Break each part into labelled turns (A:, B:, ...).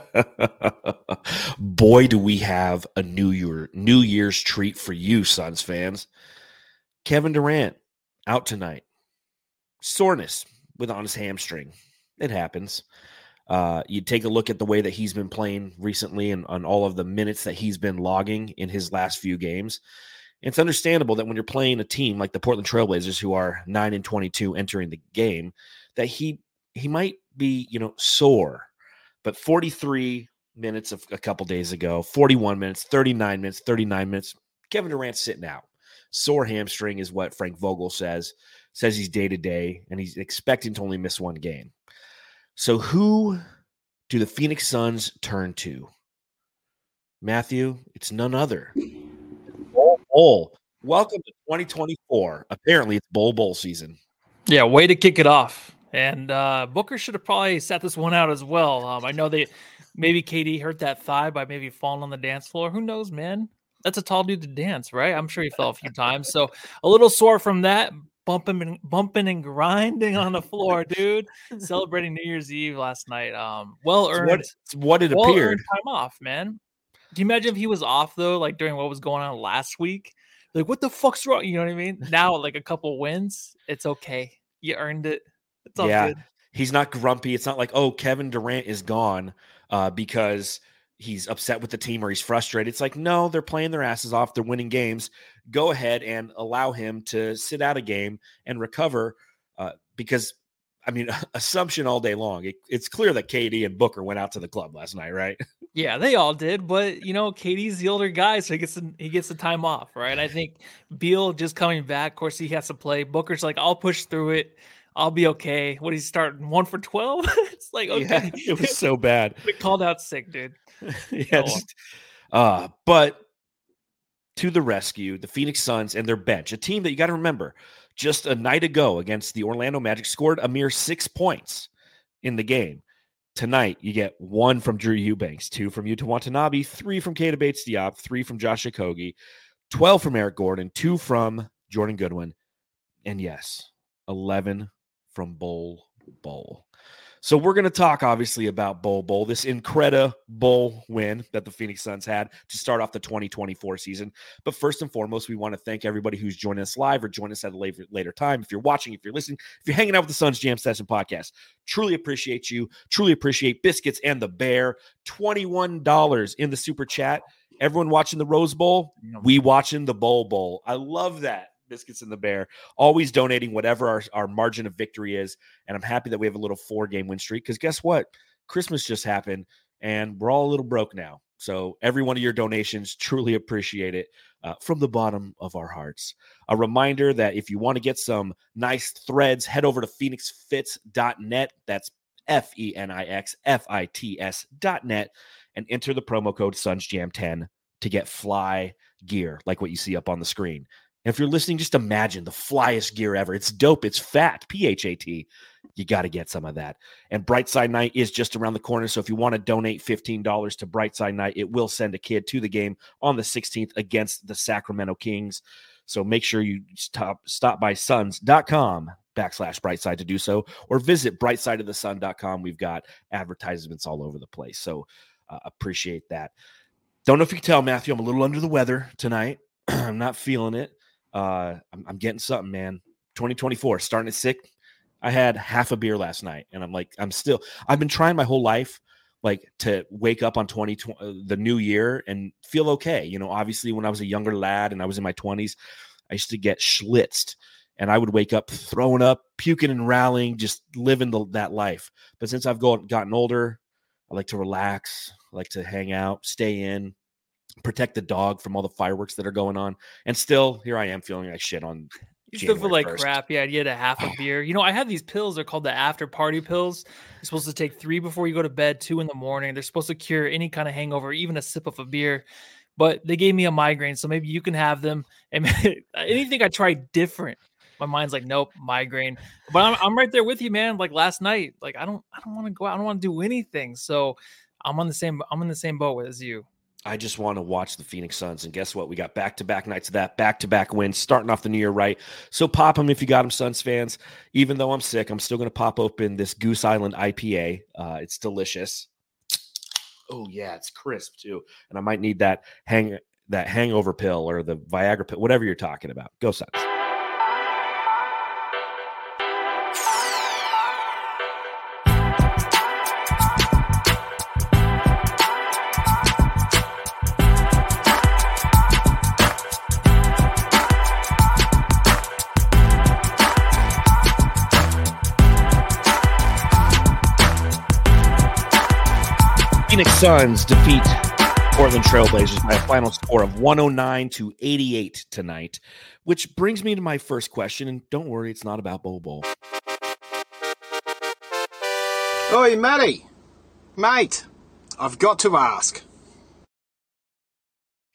A: Boy, do we have a New Year New Year's treat for you, Suns fans. Kevin Durant out tonight. Soreness with on his hamstring. It happens. Uh, you take a look at the way that he's been playing recently and on all of the minutes that he's been logging in his last few games. It's understandable that when you're playing a team like the Portland Trailblazers, who are nine and twenty-two entering the game, that he he might be you know sore but 43 minutes of a couple days ago, 41 minutes, 39 minutes, 39 minutes. Kevin Durant's sitting out. Sore hamstring is what Frank Vogel says. Says he's day to day and he's expecting to only miss one game. So who do the Phoenix Suns turn to? Matthew, it's none other. Bol Bol. Welcome to 2024. Apparently, it's Bol Bol season.
B: Yeah, way to kick it off. And uh, Booker should have probably set this one out as well. Um, I know they maybe KD hurt that thigh by maybe falling on the dance floor. Who knows, man? That's a tall dude to dance, right? I'm sure he fell a few times. So a little sore from that, bumping and bumping and grinding on the floor, dude. Celebrating New Year's Eve last night. Um, well earned.
A: What, what it
B: well
A: appeared.
B: time off, man. Do you imagine if he was off though, like during what was going on last week? Like, what the fuck's wrong? You know what I mean? Now, like a couple wins, it's okay. You earned it. It's all
A: yeah.
B: good.
A: He's not grumpy. It's not like, oh, Kevin Durant is gone uh, because he's upset with the team or he's frustrated. It's like, no, they're playing their asses off. They're winning games. Go ahead and allow him to sit out a game and recover uh, because, I mean, assumption all day long. It, it's clear that KD and Booker went out to the club last night, right?
B: Yeah, they all did, but you know, KD's the older guy, so he gets the, he gets the time off, right? I think Beal just coming back. Of course, he has to play. Booker's like, I'll push through it. I'll be okay. What he's starting one for twelve? it's like okay,
A: Yeah, it was so bad.
B: we called out sick, dude.
A: yeah, just, uh, but to the rescue, the Phoenix Suns and their bench, a team that you got to remember, just a night ago against the Orlando Magic, scored a mere six points in the game. Tonight, you get one from Drew Eubanks, two from Yuta Watanabe, three from Keita Bates Diop, three from Josh Okogie, 12 from Eric Gordon, two from Jordan Goodwin, and yes, 11 from Bol Bol. So we're going to talk obviously about Bol Bol, this incredible win that the Phoenix Suns had to start off the 2024 season. But first and foremost, we want to thank everybody who's joining us live or joining us at a later, later time. If you're watching, if you're listening, if you're hanging out with the Suns Jam Session podcast, truly appreciate you. Truly appreciate Biscuits and the Bear. $21 in the super chat. Everyone watching the Rose Bowl, we watching the Bol Bol. I love that. Biscuits and the Bear, always donating whatever our, our margin of victory is. And I'm happy that we have a little four game win streak because guess what? Christmas just happened and we're all a little broke now. So every one of your donations, truly appreciate it uh, from the bottom of our hearts. A reminder that if you want to get some nice threads, head over to fenixfits.net. That's F E N I X F I T S dot net and enter the promo code SunsJam10 to get fly gear like what you see up on the screen. And if you're listening, just imagine the flyest gear ever. It's dope. It's fat, P H A T. You got to get some of that. And Brightside Night is just around the corner. So if you want to donate $15 to Brightside Night, it will send a kid to the game on the 16th against the Sacramento Kings. So make sure you stop stop by suns.com backslash brightside to do so, or visit brightsideofthesun.com. We've got advertisements all over the place. So uh, appreciate that. Don't know if you can tell, Matthew, I'm a little under the weather tonight. I'm not feeling it. Uh, I'm, I'm getting something, man. 2024, starting at sick. I had half a beer last night, and I'm like, I'm still. I've been trying my whole life, like to wake up on 2020, uh, the new year, and feel okay. You know, obviously, when I was a younger lad and I was in my 20s, I used to get schlitzed, and I would wake up throwing up, puking and rallying, just living the, that life. But since I've got, gotten older, I like to relax, I like to hang out, stay in, protect the dog from all the fireworks that are going on. And still, here I am feeling like shit on
B: You still feel like 1st. crap. Yeah, you had a half a beer. You know, I have these pills. They're called the after party pills. You're supposed to take three before you go to bed, two in the morning. They're supposed to cure any kind of hangover, even a sip of a beer. But they gave me a migraine, so maybe you can have them. And anything I try different, my mind's like, nope, migraine. But I'm, I'm right there with you, man. Like last night, like I don't, I don't want to go out. I don't want to do anything. So I'm on the same, I'm in the same boat as you.
A: I just want to watch the Phoenix Suns. And guess what? We got back to back nights of that, back to back wins, starting off the new year right. So pop them if you got them, Suns fans. Even though I'm sick, I'm still going to pop open this Goose Island IPA. Uh, it's delicious. Oh yeah, it's crisp too. And I might need that hang that hangover pill or the Viagra pill, whatever you're talking about. Go Suns. Suns defeat Portland Trailblazers by a final score of 109 to 88 tonight, which brings me to my first question. And don't worry, it's not about Bol Bol.
C: Oi, Matty. Mate, I've got to ask.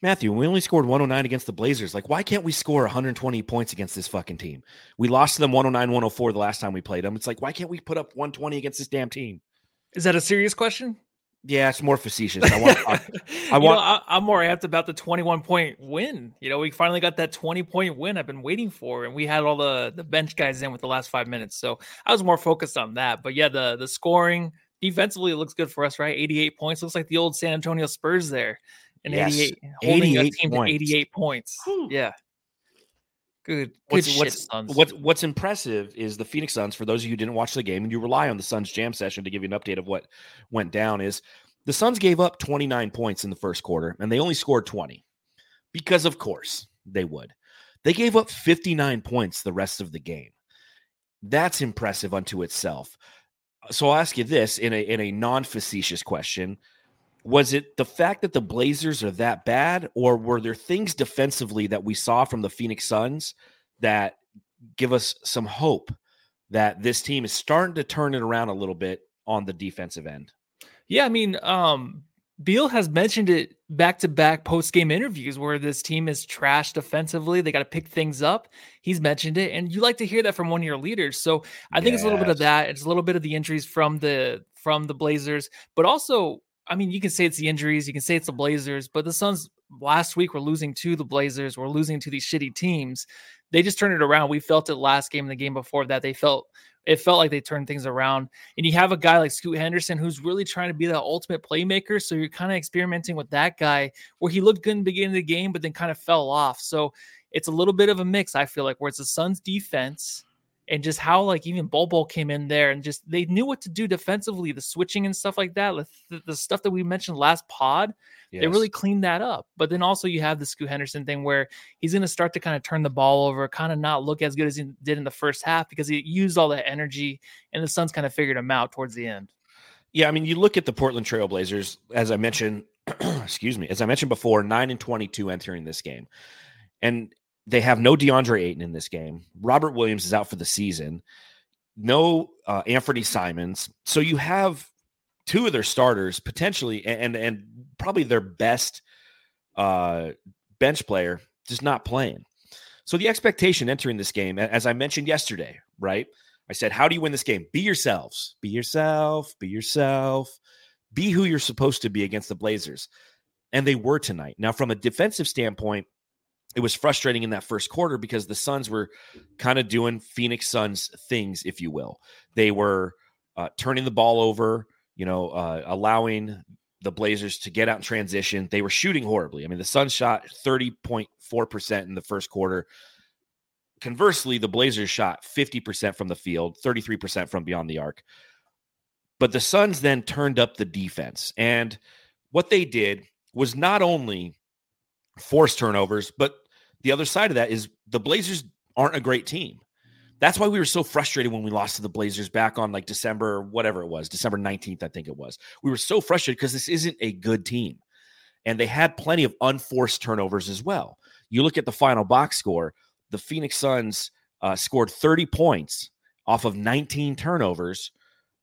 A: Matthew, we only scored 109 against the Blazers. Like, why can't we score 120 points against this fucking team? We lost to them 109 104 the last time we played them. It's like, why can't we put up 120 against this damn team?
B: Is that a serious question?
A: Yeah, it's more facetious. I want. I,
B: I want. Know, I, am more apt about the 21 point win. You know, we finally got that 20 point win I've been waiting for, and we had all the the bench guys in with the last five minutes. So I was more focused on that. But yeah, the the scoring defensively looks good for us, right? 88 points looks like the old San Antonio Spurs there, and yes. 88 holding 88 a team points. to 88 points. Whew. Yeah. Good.
A: What's,
B: good
A: what's,
B: shit,
A: what's, what's impressive is the Phoenix Suns. For those of you who didn't watch the game, and you rely on the Suns jam session to give you an update of what went down, is the Suns gave up 29 points in the first quarter, and they only scored 20 because, of course, they would. They gave up 59 points the rest of the game. That's impressive unto itself. So I'll ask you this in a in a non-facetious question. Was it the fact that the Blazers are that bad, or were there things defensively that we saw from the Phoenix Suns that give us some hope that this team is starting to turn it around a little bit on the defensive end?
B: Yeah, I mean, um, Beal has mentioned it back to back post game interviews where this team is trashed defensively. They got to pick things up. He's mentioned it, and you like to hear that from one of your leaders. So I think yes. it's a little bit of that. It's a little bit of the injuries from the from the Blazers, but also I mean, you can say it's the injuries, you can say it's the Blazers, but the Suns last week were losing to the Blazers, we're losing to these shitty teams. They just turned it around. We felt it last game the game before that. They felt it felt like they turned things around. And you have a guy like Scoot Henderson who's really trying to be the ultimate playmaker. So you're kind of experimenting with that guy where he looked good in the beginning of the game, but then kind of fell off. So it's a little bit of a mix, I feel like, where it's the Suns defense and just how like even Bol came in there and just they knew what to do defensively, the switching and stuff like that, the, the stuff that we mentioned last pod. Yes. They really cleaned that up. But then also you have the Scoot Henderson thing where he's going to start to kind of turn the ball over, kind of not look as good as he did in the first half because he used all that energy, and the Suns kind of figured him out towards the end.
A: Yeah, I mean, you look at the Portland Trailblazers, as I mentioned, excuse me, as I mentioned before, nine and twenty-two entering this game, and they have no DeAndre Ayton in this game. Robert Williams is out for the season. No uh, Anthony Simons. So you have two of their starters potentially, and and probably their best uh, bench player just not playing. So the expectation entering this game, as I mentioned yesterday, right? I said, "How do you win this game? Be yourselves. Be yourself. Be yourself. Be who you're supposed to be against the Blazers." And they were tonight. Now, from a defensive standpoint, it was frustrating in that first quarter because the Suns were kind of doing Phoenix Suns things, if you will. They were uh, turning the ball over, you know, uh, allowing the Blazers to get out in transition. They were shooting horribly. I mean, the Suns shot 30.4% in the first quarter. Conversely, the Blazers shot 50% from the field, 33% from beyond the arc. But the Suns then turned up the defense. And what they did was not only force turnovers. But the other side of that is the Blazers aren't a great team. That's why we were so frustrated when we lost to the Blazers back on like December, whatever it was, December 19th, I think it was. We were so frustrated because this isn't a good team. And they had plenty of unforced turnovers as well. You look at the final box score, the Phoenix Suns uh, scored 30 points off of 19 turnovers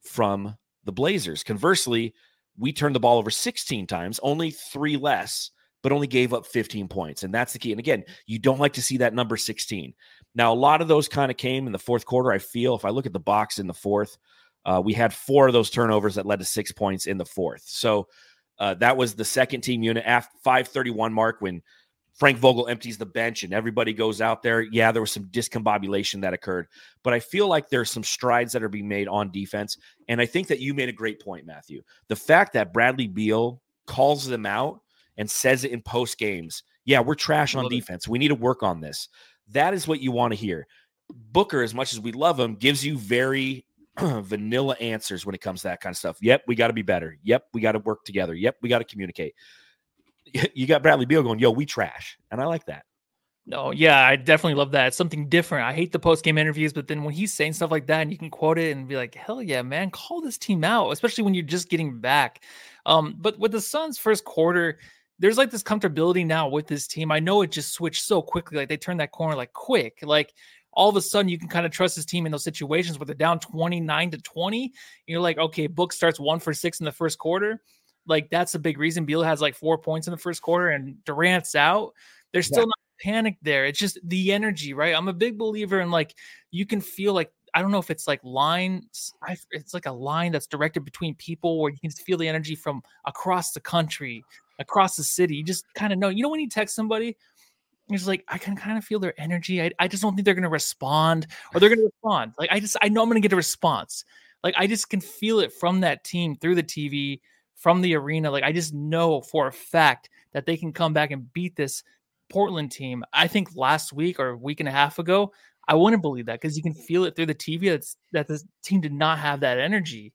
A: from the Blazers. Conversely, we turned the ball over 16 times, only three less, but only gave up 15 points. And that's the key. And again, you don't like to see that number 16. Now, a lot of those kind of came in the fourth quarter. I feel if I look at the box in the fourth, uh, we had four of those turnovers that led to six points in the fourth. So uh, that was the second team unit after 531 mark when Frank Vogel empties the bench and everybody goes out there. Yeah, there was some discombobulation that occurred, but I feel like there's some strides that are being made on defense. And I think that you made a great point, Matthew. The fact that Bradley Beal calls them out and says it in post games. Yeah, we're trash on defense. We need to work on this. That is what you want to hear. Booker, as much as we love him, gives you very vanilla answers when it comes to that kind of stuff. Yep, we got to be better. Yep, we got to work together. Yep, we got to communicate. you got Bradley Beal going, yo, we trash. And I like that.
B: No, yeah, I definitely love that. It's something different. I hate the post game interviews, but then when he's saying stuff like that and you can quote it and be like, hell yeah, man, call this team out, especially when you're just getting back. Um, but with the Suns' first quarter, there's like this comfortability now with this team. I know it just switched so quickly. Like they turned that corner like quick. Like all of a sudden you can kind of trust this team in those situations where they're down 29 to 20. you're like, okay, Book starts one for six in the first quarter like that's a big reason. Beal has like four points in the first quarter and Durant's out. There's still yeah. not panic there. It's just the energy, right? I'm a big believer in like you can feel like I don't know if it's like lines. It's like a line that's directed between people where you can feel the energy from across the country, across the city. You just kind of know. You know when you text somebody, it's like I can kind of feel their energy. I, I just don't think they're gonna respond or they're gonna respond. Like I just I know I'm gonna get a response. Like I just can feel it from that team through the TV from the arena. Like I just know for a fact that they can come back and beat this Portland team. I think last week or a week and a half ago, I wouldn't believe that because you can feel it through the TV that's that the team did not have that energy.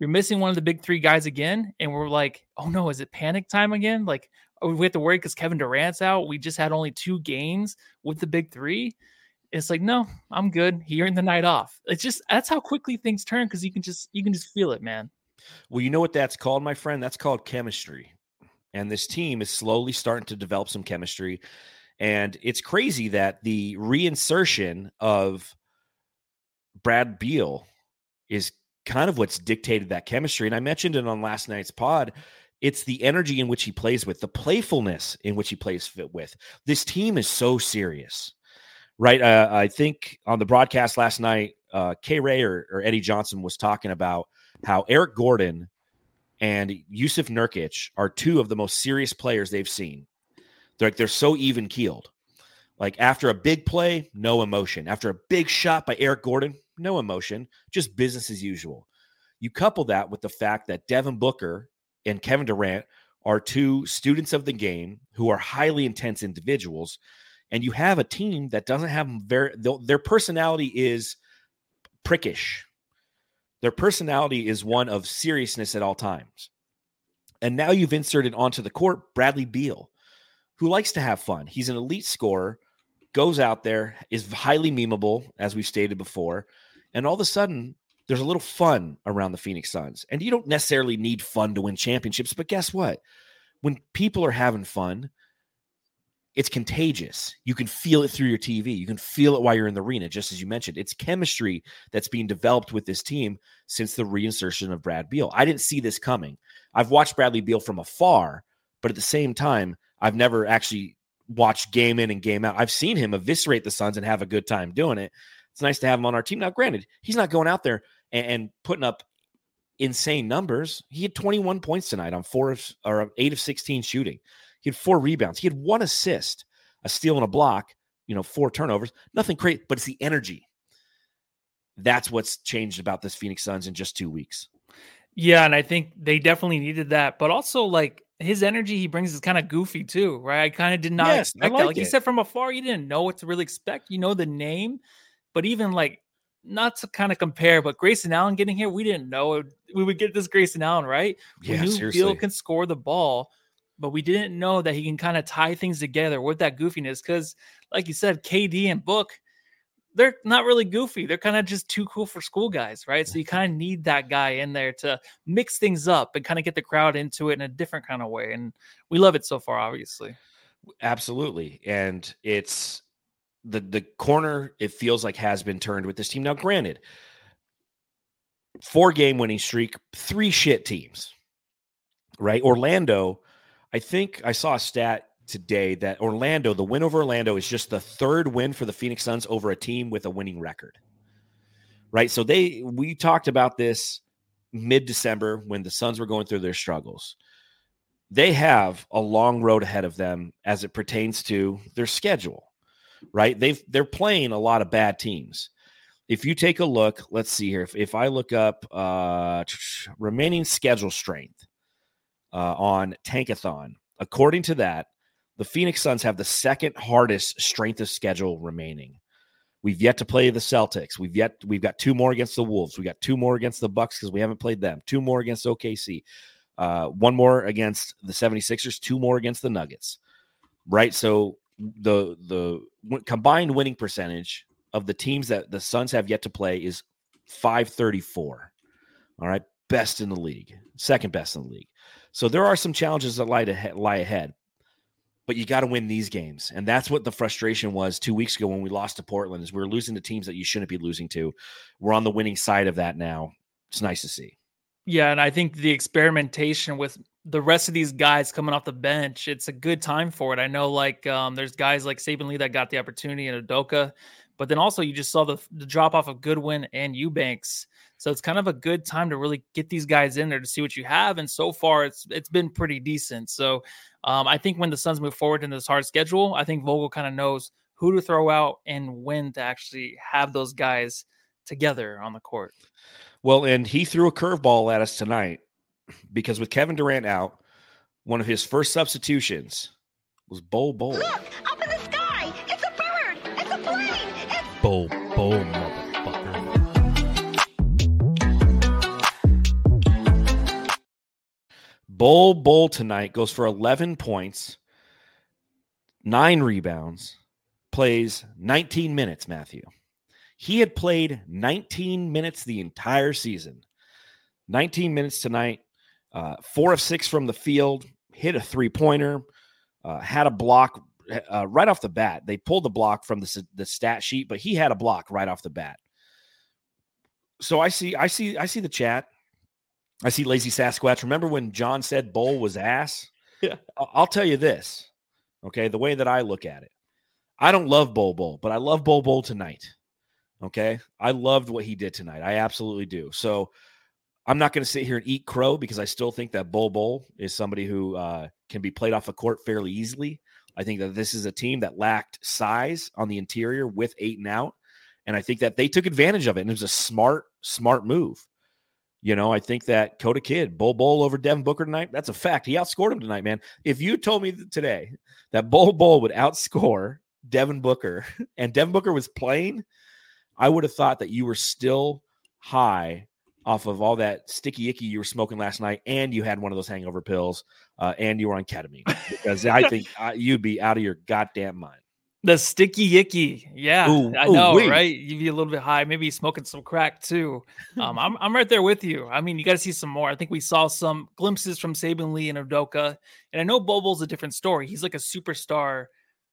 B: You're missing one of the big three guys again, and we're like, oh no, is it panic time again? Like oh, we have to worry because Kevin Durant's out. We just had only two games with the big three. It's like, no, I'm good. Here in the night off. It's just that's how quickly things turn because you can just you can just feel it, man.
A: Well, you know what that's called, my friend? That's called chemistry. And this team is slowly starting to develop some chemistry. And it's crazy that the reinsertion of Brad Beal is kind of what's dictated that chemistry. And I mentioned it on last night's pod. It's the energy in which he plays with, the playfulness in which he plays with. This team is so serious, right? Uh, I think on the broadcast last night, uh, K Ray or, or Eddie Johnson was talking about how Eric Gordon and Jusuf Nurkic are two of the most serious players they've seen. They're like they're so even keeled. Like after a big play, no emotion. After a big shot by Eric Gordon, no emotion, just business as usual. You couple that with the fact that Devin Booker and Kevin Durant are two students of the game who are highly intense individuals, and you have a team that doesn't have very their personality is prickish. Their personality is one of seriousness at all times. And now you've inserted onto the court Bradley Beal, who likes to have fun. He's an elite scorer, goes out there, is highly memeable, as we've stated before. And all of a sudden, there's a little fun around the Phoenix Suns. And you don't necessarily need fun to win championships, but guess what? When people are having fun, it's contagious. You can feel it through your TV. You can feel it while you're in the arena, just as you mentioned. It's chemistry that's being developed with this team since the reinsertion of Brad Beal. I didn't see this coming. I've watched Bradley Beal from afar, but at the same time, I've never actually watched game in and game out. I've seen him eviscerate the Suns and have a good time doing it. It's nice to have him on our team. Now, granted, he's not going out there and, and putting up insane numbers. He had 21 points tonight on four of, or eight of 16 shooting. He had four rebounds. He had one assist, a steal and a block, you know, four turnovers. Nothing great, but it's the energy. That's what's changed about this Phoenix Suns in just two weeks.
B: Yeah, and I think they definitely needed that. But also, like his energy he brings is kind of goofy too, right? I kind of did not yes, expect like that. Like it. you said from afar, you didn't know what to really expect. You know the name, but even like not to kind of compare, but Grayson Allen getting here, we didn't know we would get this Grayson Allen, right?
A: Yeah,
B: we knew
A: seriously.
B: Beal can score the ball, but we didn't know that he can kind of tie things together with that goofiness. Because, like you said, KD and Book, they're not really goofy. They're kind of just too cool for school guys, right? So you kind of need that guy in there to mix things up and kind of get the crowd into it in a different kind of way. And we love it so far, obviously.
A: Absolutely. And it's the the corner it feels like has been turned with this team. Now, granted, four game winning streak, three shit teams, right? Orlando, I think I saw a stat today that Orlando, the win over Orlando is just the third win for the Phoenix Suns over a team with a winning record. Right. So they, we talked about this mid December when the Suns were going through their struggles. They have a long road ahead of them as it pertains to their schedule, right? They've, they're playing a lot of bad teams. If you take a look, let's see here. If, if I look up uh, remaining schedule strength uh, on Tankathon, according to that, the Phoenix Suns have the second hardest strength of schedule remaining. We've yet to play the Celtics. We've yet we've got two more against the Wolves. We got two more against the Bucks because we haven't played them. Two more against OKC. Uh, one more against the 76ers, two more against the Nuggets. Right? So the the combined winning percentage of the teams that the Suns have yet to play is 534. All right, best in the league, second best in the league. So there are some challenges that lie ahead, lie ahead but you got to win these games. And that's what the frustration was two weeks ago when we lost to Portland is we are losing to teams that you shouldn't be losing to. We're on the winning side of that now. It's nice to see.
B: Yeah, and I think the experimentation with the rest of these guys coming off the bench, it's a good time for it. I know like um, there's guys like Saben Lee that got the opportunity in Udoka, but then also you just saw the, the drop off of Goodwin and Eubanks. So it's kind of a good time to really get these guys in there to see what you have. And so far, it's it's been pretty decent. So um, I think when the Suns move forward in this hard schedule, I think Vogel kind of knows who to throw out and when to actually have those guys together on the court.
A: Well, and he threw a curveball at us tonight because with Kevin Durant out, one of his first substitutions was Bol Bol.
D: Look, up in the sky! It's a bird! It's a plane! It's
E: Bol Bol, motherfucker.
A: Bol Bol tonight goes for 11 points, nine rebounds, plays 19 minutes, Matthew. He had played 19 minutes the entire season. 19 minutes tonight, uh, four of six from the field, hit a three pointer, uh, had a block uh, right off the bat. They pulled the block from the, the stat sheet, but he had a block right off the bat. So I see, I see, I see the chat. I see lazy Sasquatch. Remember when John said Bol was ass?
B: Yeah.
A: I'll tell you this. Okay. The way that I look at it, I don't love Bol Bol, but I love Bol Bol tonight. Okay. I loved what he did tonight. I absolutely do. So I'm not going to sit here and eat crow because I still think that Bol Bol is somebody who uh, can be played off a court fairly easily. I think that this is a team that lacked size on the interior with Ayton out. And I think that they took advantage of it. And it was a smart, smart move. You know, I think that Coda Kid, Bol Bol over Devin Booker tonight, that's a fact. He outscored him tonight, man. If you told me today that Bol Bol would outscore Devin Booker and Devin Booker was playing, I would have thought that you were still high off of all that sticky icky you were smoking last night and you had one of those hangover pills uh, and you were on ketamine because I think uh, you'd be out of your goddamn mind.
B: The sticky icky. Yeah,
A: Ooh,
B: I know, right? You'd be a little bit high, maybe smoking some crack too. Um, I'm, I'm right there with you. I mean, you got to see some more. I think we saw some glimpses from Saben Lee and Udoka. And I know Bobo's a different story. He's like a superstar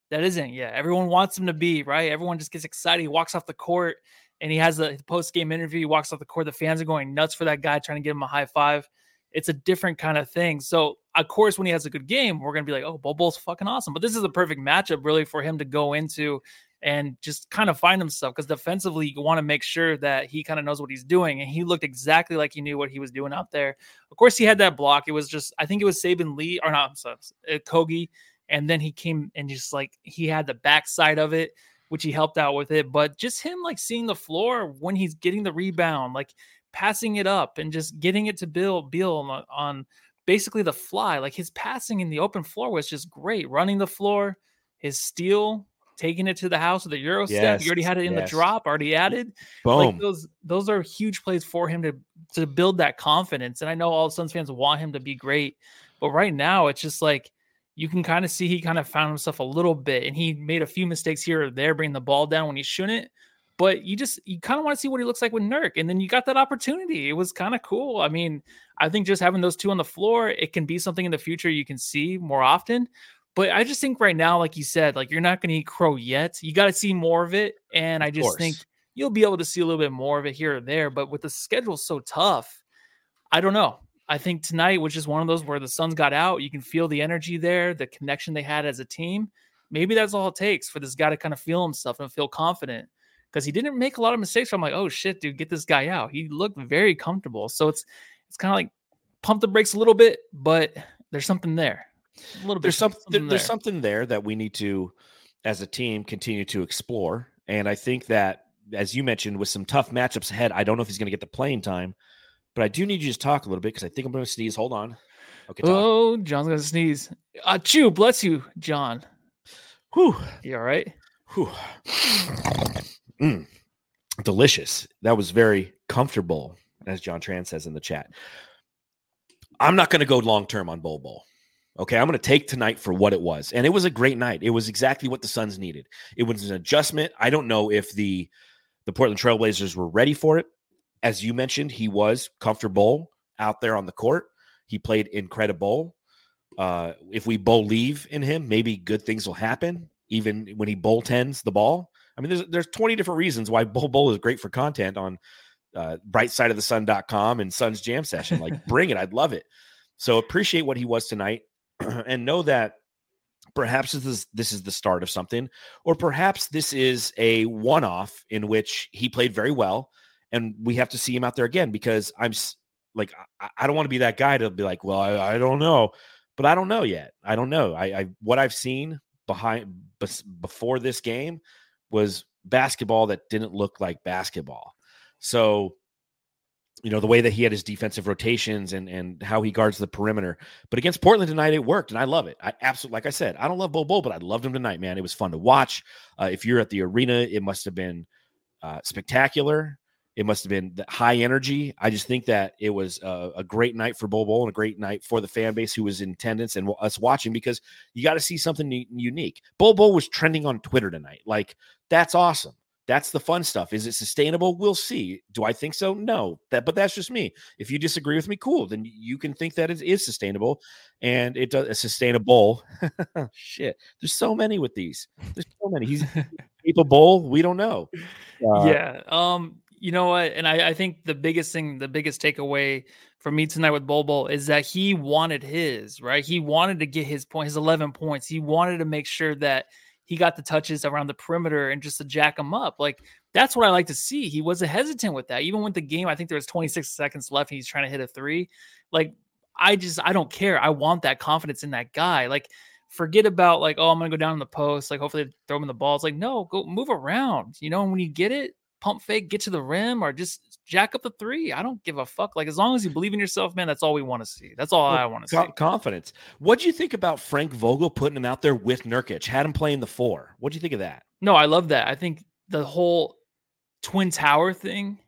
B: that isn't Yeah, Everyone wants him to be, right? Everyone just gets excited. He walks off the court and he has the post game interview. He walks off the court. The fans are going nuts for that guy, trying to give him a high five. It's a different kind of thing. So, of course, when he has a good game, we're going to be like, oh, Bobo's fucking awesome. But this is a perfect matchup, really, for him to go into and just kind of find himself because defensively, you want to make sure that he kind of knows what he's doing. And he looked exactly like he knew what he was doing out there. Of course, he had that block. It was just, I think it was Saben Lee, or not, I'm sorry, uh, Kogi. And then he came and just like he had the backside of it which he helped out with it. But just him like seeing the floor when he's getting the rebound, like passing it up and just getting it to Bill bill on, on basically the fly. Like his passing in the open floor was just great. Running the floor, his steal, taking it to the house with the Euro step.
A: Yes,
B: You already had it in
A: yes.
B: the drop, already added.
A: Boom.
B: Like those those are huge plays for him to to build that confidence. And I know all Suns fans want him to be great, but right now it's just like you can kind of see he kind of found himself a little bit and he made a few mistakes here or there, bringing the ball down when he shouldn't. But you just you kind of want to see what he looks like with Nurk, and then you got that opportunity. It was kind of cool. I mean, I think just having those two on the floor, it can be something in the future you can see more often. But I just think right now, like you said, like you're not going to eat crow yet. You got to see more of it, and I just think you'll be able to see a little bit more of it here or there. But with the schedule so tough, I don't know. I think tonight, which is one of those where the Suns got out, you can feel the energy there, the connection they had as a team. Maybe that's all it takes for this guy to kind of feel himself and feel confident because he didn't make a lot of mistakes. I'm like, oh shit, dude, get this guy out. He looked very comfortable. So it's it's kind of like pump the brakes a little bit, but there's something there. A little bit.
A: there's some there-
B: something
A: there's something there that we need to as a team continue to explore and i think that as you mentioned with some tough matchups ahead i don't know if he's going to get the playing time but i do need you to talk a little bit because i think i'm going to sneeze hold on okay talk.
B: Oh, John's gonna sneeze. Uh, chew, bless you, John.
A: Whew.
B: You all right?
A: Whew. Mm. delicious that was very comfortable as john tran says in the chat i'm not going to go long term on Bol Bol Okay, I'm going to take tonight for what it was. And it was a great night. It was exactly what the Suns needed. It was an adjustment. I don't know if the the Portland Trailblazers were ready for it. As you mentioned, he was comfortable out there on the court. He played incredible. Uh, if we believe in him, maybe good things will happen, even when he bowl tends the ball. I mean, there's there's 20 different reasons why Bol Bol is great for content on uh, brightsideofthesun.com and Sun's Jam Session. Like, bring it. I'd love it. So appreciate what he was tonight. and know that perhaps this is this is the start of something or perhaps this is a one-off in which he played very well and we have to see him out there again because i'm like i, I don't want to be that guy to be like well I, I don't know but i don't know yet i don't know i, I what i've seen behind before this game was basketball that didn't look like basketball so you know the way that he had his defensive rotations and and how he guards the perimeter. But against Portland tonight, it worked, and I love it. I absolutely, like I said, I don't love Bo Bo, but I loved him tonight, man. It was fun to watch. Uh, if you're at the arena, it must have been uh, spectacular. It must have been the high energy. I just think that it was a, a great night for Bo Bo and a great night for the fan base who was in attendance and us watching because you got to see something unique. Bo Bo was trending on Twitter tonight. Like that's awesome. That's the fun stuff. Is it sustainable? We'll see. Do I think so? No. That, but that's just me. If you disagree with me, cool. Then you can think that it is sustainable, and it does. It's sustainable. Shit. There's so many with these. There's so many. He's capable. We don't know. Uh,
B: yeah. Um, you know what? And I, I think the biggest thing, the biggest takeaway for me tonight with Bol is that he wanted his, right? He wanted to get his point, his 11 points. He wanted to make sure that he got the touches around the perimeter and just to jack him up. Like that's what I like to see. He wasn't hesitant with that. Even with the game, I think there was 26 seconds left. And he's trying to hit a three. Like I just I don't care. I want that confidence in that guy. Like forget about like, oh, I'm gonna go down in the post. Like hopefully throw him in the ball. It's like, no, go move around. You know, and when you get it, pump fake, get to the rim, or just jack up the three. I don't give a fuck. Like as long as you believe in yourself, man, that's all we want to see. That's all I want to
A: co-
B: see.
A: confidence. What do you think about Frank Vogel putting him out there with Nurkic? Had him playing the four. What do you think of that?
B: No, I love that. I think the whole twin tower thing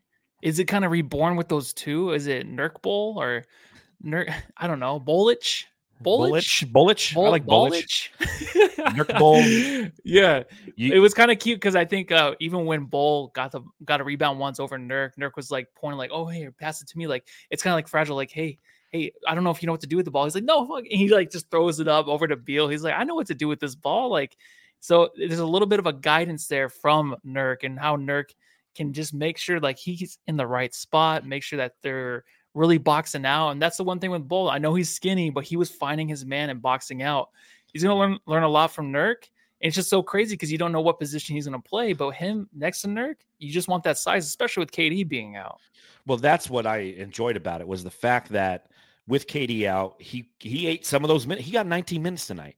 B: is it kind of reborn with those two? Is it Nurk Bowl or Nurk? I don't know. Bolich,
A: Bullich. Bullich. I like Bullich. Nurk
B: yeah,
A: You-
B: it was kind of cute because I think uh, even when Bull got the got a rebound once over Nurk, Nurk was like pointing like, "Oh, hey, pass it to me." Like it's kind of like fragile. Like, hey, hey, I don't know if you know what to do with the ball. He's like, "No," fuck," and he like just throws it up over to Beal. He's like, "I know what to do with this ball." Like, so there's a little bit of a guidance there from Nurk and how Nurk can just make sure like he's in the right spot, make sure that they're really boxing out. And that's the one thing with Bull. I know he's skinny, but he was finding his man and boxing out. He's gonna learn learn a lot from Nurk. And it's just so crazy because you don't know what position he's going to play. But him next to Nurk, you just want that size, especially with KD being out.
A: Well, that's what I enjoyed about it was the fact that with KD out, he he ate some of those minutes. He got 19 minutes tonight.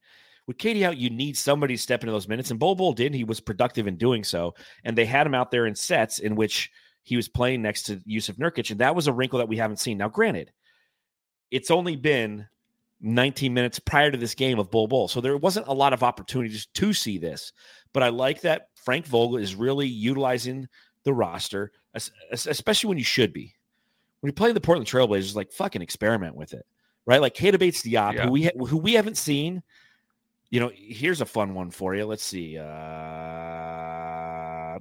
A: With KD out, you need somebody to step into those minutes, and Bol Bol did. He was productive in doing so, and they had him out there in sets in which he was playing next to Jusuf Nurkic, and that was a wrinkle that we haven't seen. Now, granted, it's only been 19 minutes prior to this game of Bull Bull, so there wasn't a lot of opportunities to see this. But I like that Frank Vogel is really utilizing the roster, es- es- especially when you should be. When you play the Portland Trailblazers, like fucking experiment with it, right? Like Keita Bates Diop,
B: Yeah.
A: who we ha- who we haven't seen. You know, here's a fun one for you. Let's see. Uh,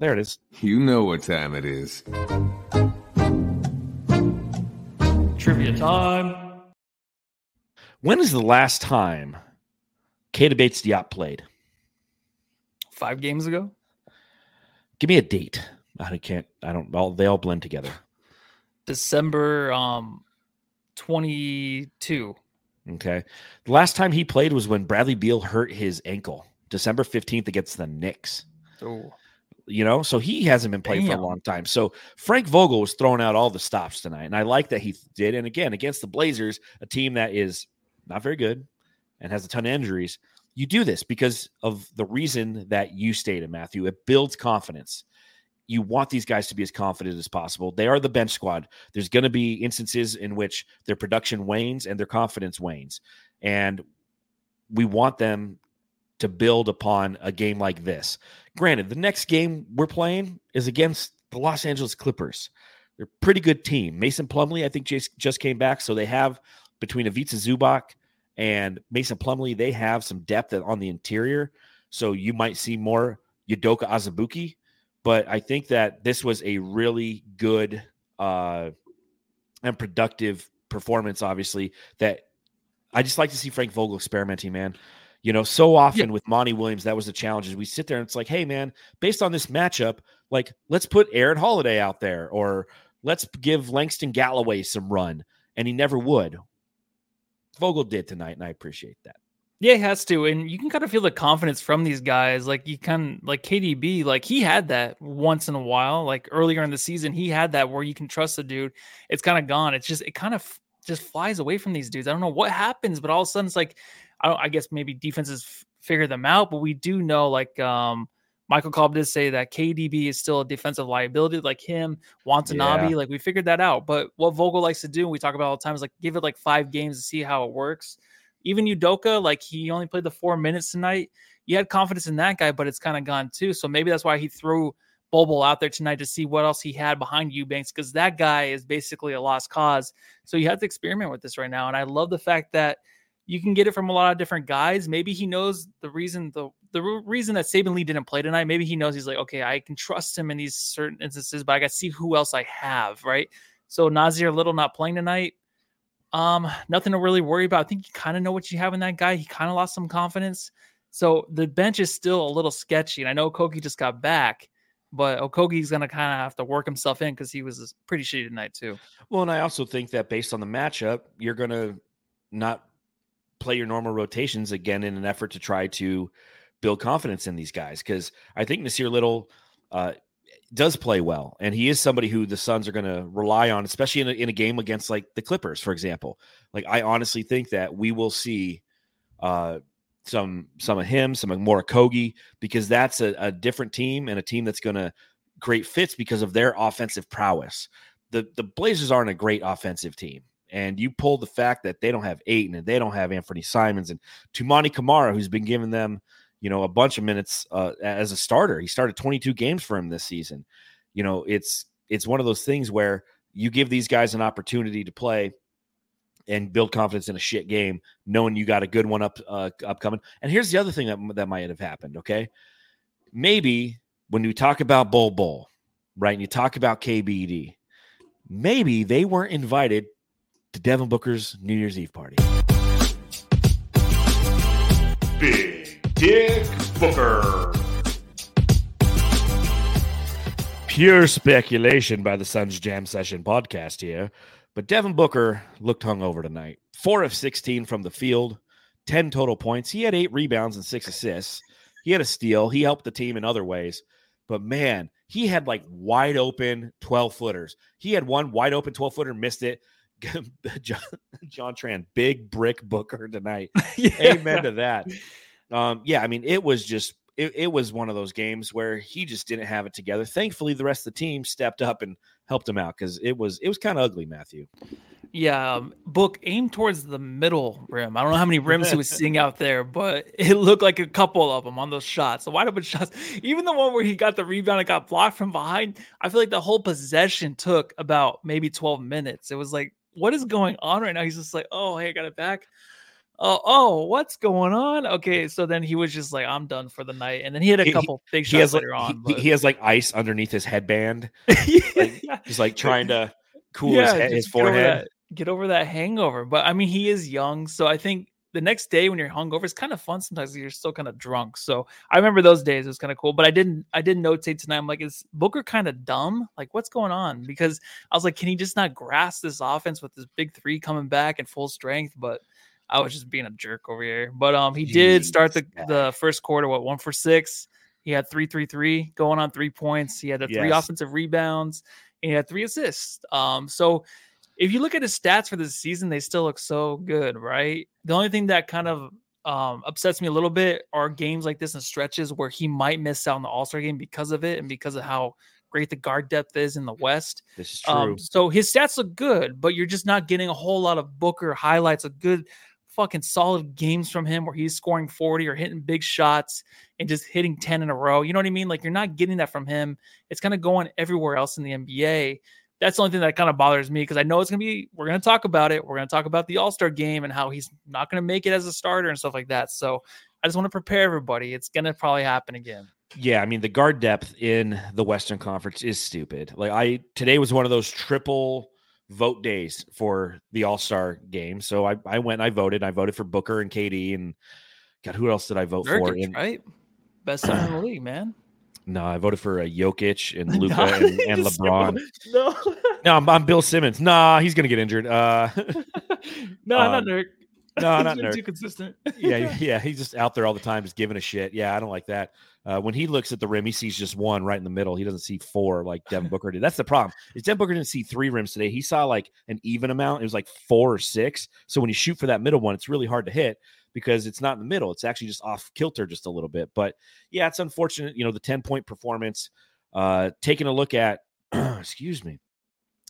A: there it is.
F: You know what time it is. Trivia
B: time.
A: When is the last time Keita Bates Diop played?
B: Five games ago.
A: Give me a date. I can't. I don't. All they all blend together.
B: December um, twenty two.
A: Okay. The last time he played was when Bradley Beal hurt his ankle, December 15th against the Knicks.
B: Oh,
A: You know, so he hasn't been playing for a long time. So Frank Vogel was throwing out all the stops tonight. And I like that he did. And again, against the Blazers, a team that is not very good and has a ton of injuries, you do this because of the reason that you stated, Matthew. It builds confidence. You want these guys to be as confident as possible. They are the bench squad. There's going to be instances in which their production wanes and their confidence wanes. And we want them to build upon a game like this. Granted, the next game we're playing is against the Los Angeles Clippers. They're a pretty good team. Mason Plumlee, I think, just, came back. So they have between Ivica Zubac and Mason Plumlee, they have some depth on the interior. So you might see more Udoka Azubuike. But I think that this was a really good uh, and productive performance, obviously, that I just like to see Frank Vogel experimenting, man. You know, so often with Monty Williams, that was the challenge. Is we sit there and it's like, hey, man, based on this matchup, like let's put Aaron Holiday out there, or let's give Langston Galloway some run, and he never would. Vogel did tonight, and I appreciate that.
B: Yeah, he has to, and you can kind of feel the confidence from these guys. Like you can, like KDB, like he had that once in a while. Like earlier in the season, he had that where you can trust the dude. It's kind of gone. It's just it kind of just flies away from these dudes. I don't know what happens, but all of a sudden it's like I don't. I guess maybe defenses f- figure them out, but we do know like um Michael Cobb did say that KDB is still a defensive liability, like him, Watanabe.
A: Yeah.
B: Like we figured that out. But what Vogel likes to do, and we talk about all the time, is like give it like five games to see how it works even Udoka, like he only played the four minutes tonight. You had confidence in that guy, but it's kind of gone too. So maybe that's why he threw Bobo out there tonight to see what else he had behind Eubanks, because that guy is basically a lost cause. So you have to experiment with this right now. And I love the fact that you can get it from a lot of different guys. Maybe he knows the reason the the reason that Saben Lee didn't play tonight. Maybe he knows he's like, okay, I can trust him in these certain instances, but I got to see who else I have, right? So Nassir Little not playing tonight. Um, nothing to really worry about. I think you kind of know what you have in that guy. He kind of lost some confidence. So the bench is still a little sketchy. And I know Okogie just got back, but Okogie's gonna kind of have to work himself in because he was pretty shitty tonight too.
A: Well, and I also think that based on the matchup, you're going to not play your normal rotations again in an effort to try to build confidence in these guys. Because I think Nassir Little uh, does play well, and he is somebody who the Suns are going to rely on, especially in a, in a game against like the Clippers, for example. Like I honestly think that we will see uh, some some of him, some of more Kogi, because that's a, a different team and a team that's going to create fits because of their offensive prowess. The the Blazers aren't a great offensive team. And you pull the fact that they don't have Ayton and they don't have Anthony Simons and Toumani Camara, who's been giving them, you know, a bunch of minutes uh, as a starter. He started 22 games for him this season. You know, it's it's one of those things where you give these guys an opportunity to play and build confidence in a shit game, knowing you got a good one up uh, upcoming. And here's the other thing that that might have happened. Okay, maybe when you talk about Bull Bull, right, and you talk about KBD, maybe they weren't invited to Devin Booker's New Year's Eve party.
E: Big Dick Booker.
A: Pure speculation by the Suns Jam Session podcast here, but Devin Booker looked hungover tonight. Four of 16 from the field, 10 total points. He had eight rebounds and six assists. He had a steal. He helped the team in other ways. But man, he had like wide open 12 footers. He had one wide open 12 footer, missed it. John, John Tran, big brick Booker tonight. yeah. Amen to that. Um, yeah, I mean, it was just it, it was one of those games where he just didn't have it together. Thankfully, the rest of the team stepped up and helped him out because it was it was kind of ugly, Matthew.
B: Yeah, um, book aim towards the middle rim. I don't know how many rims he was seeing out there, but it looked like a couple of them on those shots. The wide open shots, even the one where he got the rebound and got blocked from behind. I feel like the whole possession took about maybe 12 minutes. It was like, what is going on right now? He's just like, oh, hey, I got it back. Oh, oh, what's going on? Okay, so then he was just like, I'm done for the night. And then he had a
A: He-
B: couple big
A: He
B: shots
A: has like
B: later on.
A: he, he has like ice underneath his headband.
B: but-
A: like. He's like trying to cool
B: Yeah,
A: his, head, his
B: just get over
A: forehead.
B: that- Get over that hangover. But I mean, he is young, so I think the next day when you're hungover, it's kind of fun sometimes You're still kind of drunk. So I remember those days. It was kind of cool. But I didn't I didn't notate tonight. I'm like, is Booker kind of dumb? Like, what's going on? Because I was like, can he just not grasp this offense with this big three coming back at full strength? But I was just being a jerk over here. But um, he did start the
A: Jeez,
B: the first quarter. What one for six? He had three, three, three going on three points. He had the three offensive rebounds. And he had three assists. Um, so if you look at his stats for this season, they still look so good, right? The only thing that kind of um, upsets me a little bit are games like this and stretches where he might miss out on the All Star game because of it and because of how great the guard depth is in the West.
A: This is true.
B: Um, so his stats look good, but you're just not getting a whole lot of Booker highlights of good, fucking solid games from him where he's scoring 40 or hitting big shots and just hitting 10 in a row. You know what I mean? Like you're not getting that from him. It's kind of going everywhere else in the NBA. That's the only thing that kind of bothers me because I know it's gonna be. We're gonna talk about it. We're gonna talk about the All Star game and how he's not gonna make it as a starter and stuff like that. So I just want to prepare everybody. It's gonna probably happen again.
A: Yeah, I mean the guard depth in the Western Conference is stupid. Like I today was one of those triple vote days for the All Star game. So I, I went and I voted. I voted for Booker and KD and God, who else did I vote for?
B: Nurkic,
A: In,
B: right? Best center in the league, man.
A: No, I voted for a Jokic and Luka and, and LeBron.
B: No,
A: No, I'm, I'm Bill Simmons. Nah, he's gonna get injured. Uh,
B: no, not
A: Um,
B: Nurk.
A: no, not Nurk.
B: Too consistent.
A: yeah, yeah, he's just out there all the time, just giving a shit. Yeah, I don't like that. Uh, when he looks at the rim, he sees just one right in the middle. He doesn't see four like Devin Booker did. That's the problem. Is Devin Booker didn't see three rims today. He saw like an even amount. It was like four or six. So when you shoot for that middle one, it's really hard to hit because it's not in the middle. It's actually just off kilter just a little bit. But yeah, it's unfortunate. You know, the 10 point performance. Uh, taking a look at, excuse me,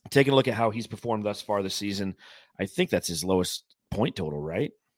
A: taking a look at how he's performed thus far this season. I think that's his lowest point total, right?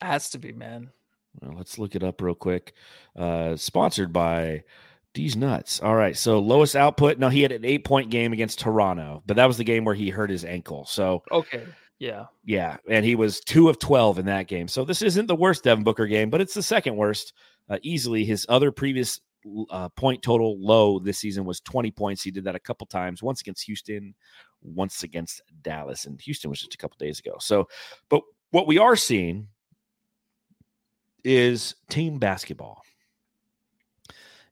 B: Has to be, man.
A: Well, let's look it up real quick. Uh, sponsored by these Nuts. All right. So lowest output. No, he had an eight point game against Toronto, but that was the game where he hurt his ankle. So
B: Okay. Yeah.
A: yeah, and he was two of twelve in that game. So this isn't the worst Devin Booker game, but it's the second worst. Uh, easily, his other previous uh, point total low this season was twenty points. He did that a couple times. Once against Houston, once against Dallas, and Houston was just a couple days ago. So, but what we are seeing is team basketball.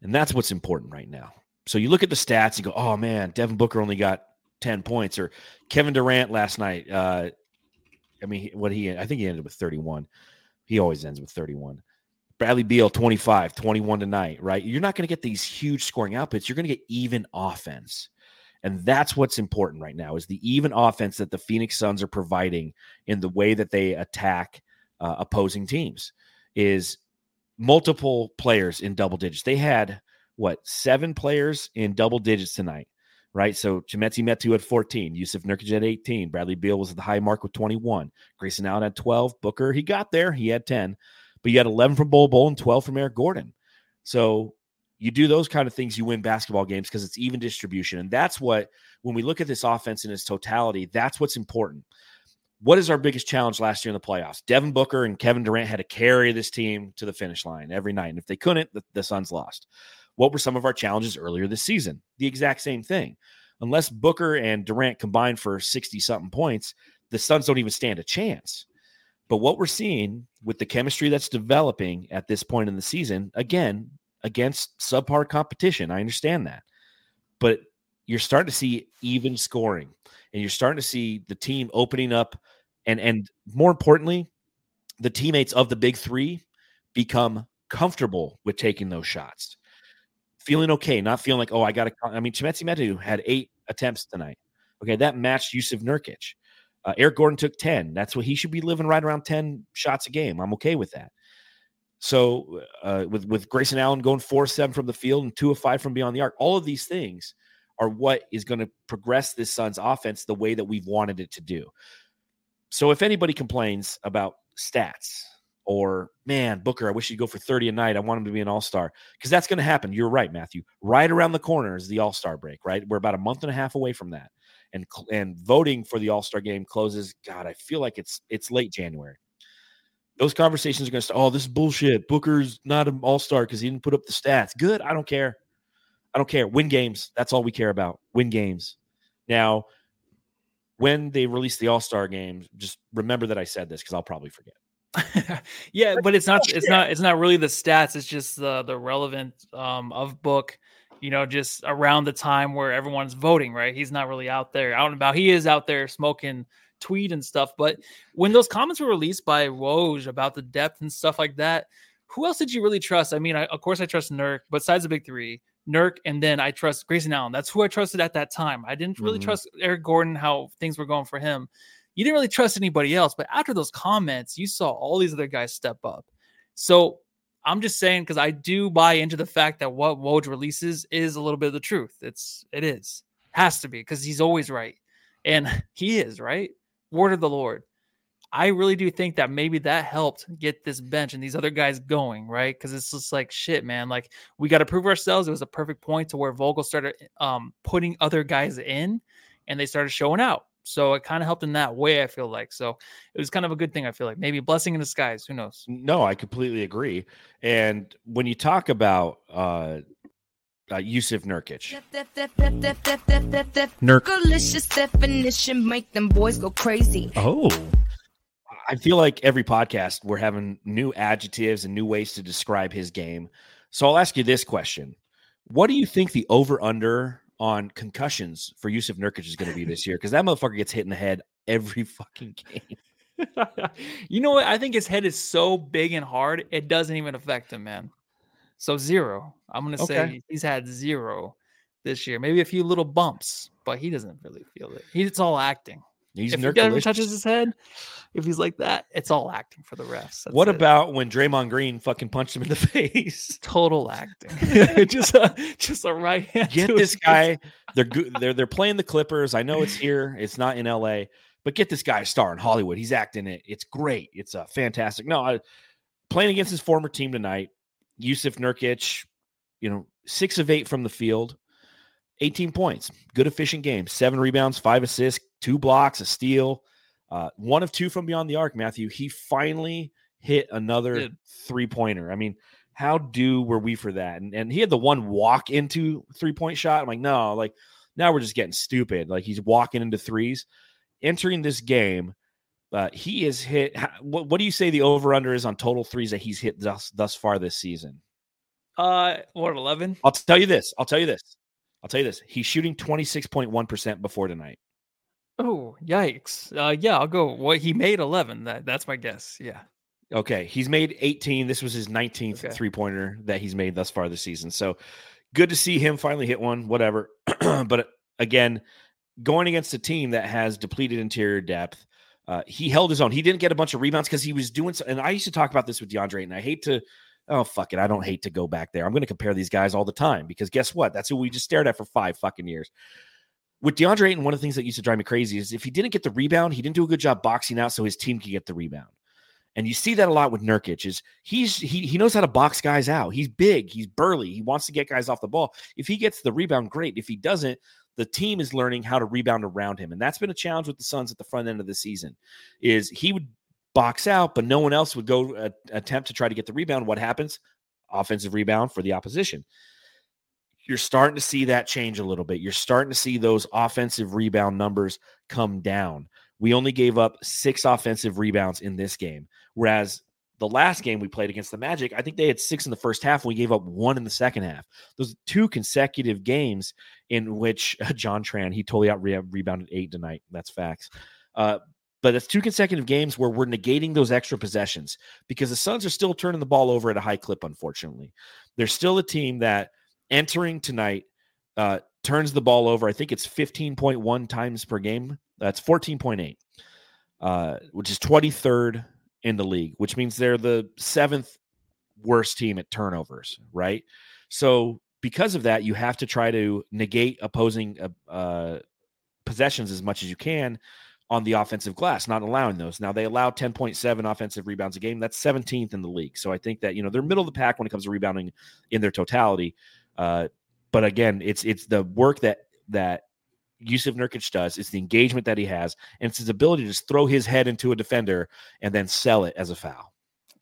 A: And that's what's important right now. So you look at the stats and go, oh man, Devin Booker only got 10 points, or Kevin Durant last night. Uh, I mean, what he, I think he ended with 31. He always ends with 31. Bradley Beal, 25, 21 tonight, right? You're not going to get these huge scoring outputs. You're going to get even offense. And that's what's important right now is the even offense that the Phoenix Suns are providing in the way that they attack uh, opposing teams is multiple players in double digits. They had what seven players in double digits tonight, right? So Chimezie Metu had 14, Jusuf Nurkic had 18, Bradley Beal was at the high mark with 21, Grayson Allen had 12, Booker he got there, he had 10, but you had 11 from Bol Bol and 12 from Eric Gordon. So you do those kind of things, you win basketball games because it's even distribution, and that's what when we look at this offense in its totality, that's what's important what is our biggest challenge last year in the playoffs? Devin Booker and Kevin Durant had to carry this team to the finish line every night. And if they couldn't, the, the Suns lost. What were some of our challenges earlier this season? The exact same thing. Unless Booker and Durant combine for 60 something points, the Suns don't even stand a chance. But what we're seeing with the chemistry that's developing at this point in the season, again, against subpar competition, I understand that. But you're starting to see even scoring and you're starting to see the team opening up and and more importantly, the teammates of the big three become comfortable with taking those shots, feeling okay, not feeling like, oh, I got to. I mean, Chimezie Metu had eight attempts tonight. Okay, that matched Jusuf Nurkic. Uh, Eric Gordon took 10. That's what he should be living right around 10 shots a game. I'm okay with that. So uh, with with Grayson Allen going four seven from the field and two of five from beyond the arc, all of these things are what is going to progress this Suns offense the way that we've wanted it to do. So if anybody complains about stats or man, Booker, I wish he'd go for 30 a night. I want him to be an all-star. Because that's going to happen. You're right, Matthew. Right around the corner is the all-star break, right? We're about a month and a half away from that. And and voting for the all-star game closes. God, I feel like it's it's late January. Those conversations are going to start. Oh, this is bullshit. Booker's not an all-star because he didn't put up the stats. Good. I don't care. I don't care. Win games. That's all we care about. Win games. Now, when they release the All Star game, just remember that I said this because I'll probably forget.
B: yeah, but it's not it's not it's not really the stats, it's just the the relevant um of book, you know, just around the time where everyone's voting, right? He's not really out there out and about. He is out there smoking tweed and stuff, but when those comments were released by Woj about the depth and stuff like that, who else did you really trust? I mean, I, of course I trust Nurk, besides the big 3, Nurk, and then I trust Grayson Allen. That's who I trusted at that time. I didn't really mm-hmm. trust Eric Gordon, how things were going for him. You didn't really trust anybody else. But after those comments, you saw all these other guys step up. So I'm just saying because I do buy into the fact that what Woj releases is a little bit of the truth. It's it is has to be because he's always right, and he is right. Word of the Lord. I really do think that maybe that helped get this bench and these other guys going, right? Because it's just like shit, man. Like we got to prove ourselves. It was a perfect point to where Vogel started um, putting other guys in, and they started showing out. So it kind of helped in that way. I feel like so it was kind of a good thing. I feel like maybe blessing in disguise. Who knows?
A: No, I completely agree. And when you talk about uh, uh, Jusuf Nurkic.
G: Nurk. Delicious definition make them boys go crazy.
A: Oh. I feel like every podcast we're having new adjectives and new ways to describe his game. So I'll ask you this question: What do you think the over under on concussions for Jusuf Nurkic is going to be this year? Because that motherfucker gets hit in the head every fucking game.
B: you know what? I think his head is so big and hard, it doesn't even affect him, man. So zero. I'm gonna okay. say he's had zero this year. Maybe a few little bumps, but he doesn't really feel it. He's all acting. He's if ever touches his head, if he's like that, it's all acting for the refs.
A: That's what it. about when Draymond Green fucking punched him in the face?
B: Total acting. just a just a right hand.
A: Get this guy. They're good. They're they're playing the Clippers. I know it's here. It's not in L.A. But get this guy a star in Hollywood. He's acting it. It's great. It's a uh, fantastic. No, I, playing against his former team tonight. Jusuf Nurkic, you know, six of eight from the field, 18 points. Good efficient game. Seven rebounds, five assists, two blocks, a steal, uh, one of two from beyond the arc. Matthew, he finally hit another three pointer. I mean, how due were we for that? And and he had the one walk into three point shot. I'm like, no, like now we're just getting stupid. Like he's walking into threes. Entering this game, uh, he is hit. What, what do you say the over under is on total threes that he's hit thus thus far this season?
B: Uh, what eleven?
A: I'll tell you this. I'll tell you this. I'll tell you this. He's shooting twenty six point one percent before tonight.
B: Oh, yikes. Uh, yeah, I'll go. Well, he made 11. That That's my guess. Yeah.
A: Okay. He's made 18. This was his 19th okay. three pointer that he's made thus far this season. So good to see him finally hit one, whatever. but again, going against a team that has depleted interior depth, uh, he held his own. He didn't get a bunch of rebounds because he was doing. So, and I used to talk about this with DeAndre, and I hate to. Oh fuck it! I don't hate to go back there. I'm going to compare these guys all the time because guess what? That's who we just stared at for five fucking years. With DeAndre Ayton, one of the things that used to drive me crazy is if he didn't get the rebound, he didn't do a good job boxing out so his team could get the rebound. And you see that a lot with Nurkic is he's he he knows how to box guys out. He's big, he's burly, he wants to get guys off the ball. If he gets the rebound, great. If he doesn't, the team is learning how to rebound around him. And that's been a challenge with the Suns at the front end of the season. Is he would box out, but no one else would go uh, attempt to try to get the rebound. What happens? Offensive rebound for the opposition. You're starting to see that change a little bit. You're starting to see those offensive rebound numbers come down. We only gave up six offensive rebounds in this game, whereas the last game we played against the Magic, I think they had six in the first half. And we gave up one in the second half. Those two consecutive games in which uh, John Tran he totally out rebounded eight tonight. That's facts. Uh, but it's two consecutive games where we're negating those extra possessions because the Suns are still turning the ball over at a high clip. Unfortunately, they're still a team that entering tonight uh, turns the ball over. I think it's 15.1 times per game. That's 14.8, uh, which is 23rd in the league, which means they're the seventh worst team at turnovers, right? So because of that, you have to try to negate opposing uh, uh, possessions as much as you can on the offensive glass, not allowing those. Now they allow 10.7 offensive rebounds a game. That's 17th in the league. So I think that you know they're middle of the pack when it comes to rebounding in their totality. Uh, but again, it's it's the work that that Jusuf Nurkic does. It's the engagement that he has, and it's his ability to just throw his head into a defender and then sell it as a foul.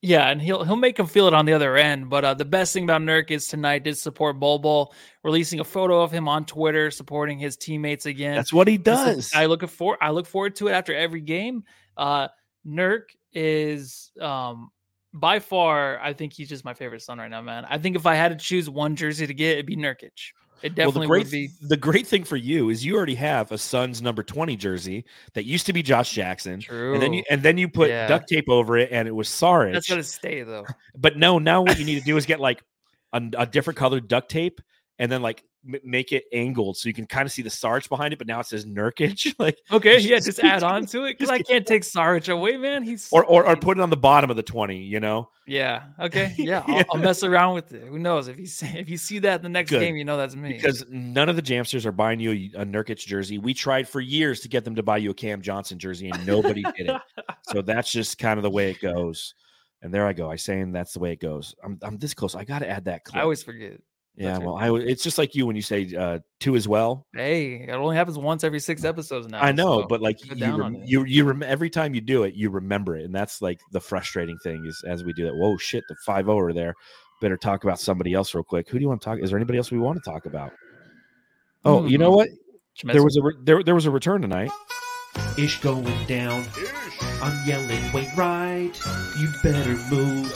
B: Yeah, and he'll he'll make him feel it on the other end. But uh, the best thing about Nurk is tonight did support Bol Bol, releasing a photo of him on Twitter supporting his teammates again.
A: That's what he does.
B: I look for I look forward to it after every game. Uh, Nurk is um, by far, I think he's just my favorite son right now, man. I think if I had to choose one jersey to get, it'd be Nurkic. It definitely well,
A: the great,
B: would be.
A: The great thing for you is you already have a Suns number 20 jersey that used to be Josh Jackson.
B: True.
A: And then you and then you put yeah. duct tape over it and it was Saric.
B: That's gonna stay though.
A: But no, now what you need to do is get like a, a different colored duct tape and then like m- make it angled so you can kind of see the Sarge behind it, but now it says Nurkic. like
B: okay, yeah, just add on to it because I can't take Sarge away, man. He's
A: or, or or put it on the bottom of the twenty. You know.
B: Yeah. Okay. Yeah. I'll, I'll, mess around with it. Who knows if you see if you see that in the next Good. game, you know that's me.
A: Because none of the Jamsters are buying you a, a Nurkic jersey. We tried for years to get them to buy you a Cam Johnson jersey, and nobody did it. So that's just kind of the way it goes. And there I go. I saying that's the way it goes. I'm I'm this close. I got to add that clip.
B: I always forget.
A: Yeah, well, I it's just like you when you say uh, two as well.
B: Hey, it only happens once every six episodes now.
A: I know, so but like you, rem- you, you rem- every time you do it, you remember it, and that's like the frustrating thing is as we do that. Whoa, shit, the five over there. Better talk about somebody else real quick. Who do you want to talk? Is there anybody else we want to talk about? Oh, mm-hmm. you know what? There was a re- there there was a return tonight.
H: Ish going down. Ish. I'm yelling, wait right. You better move.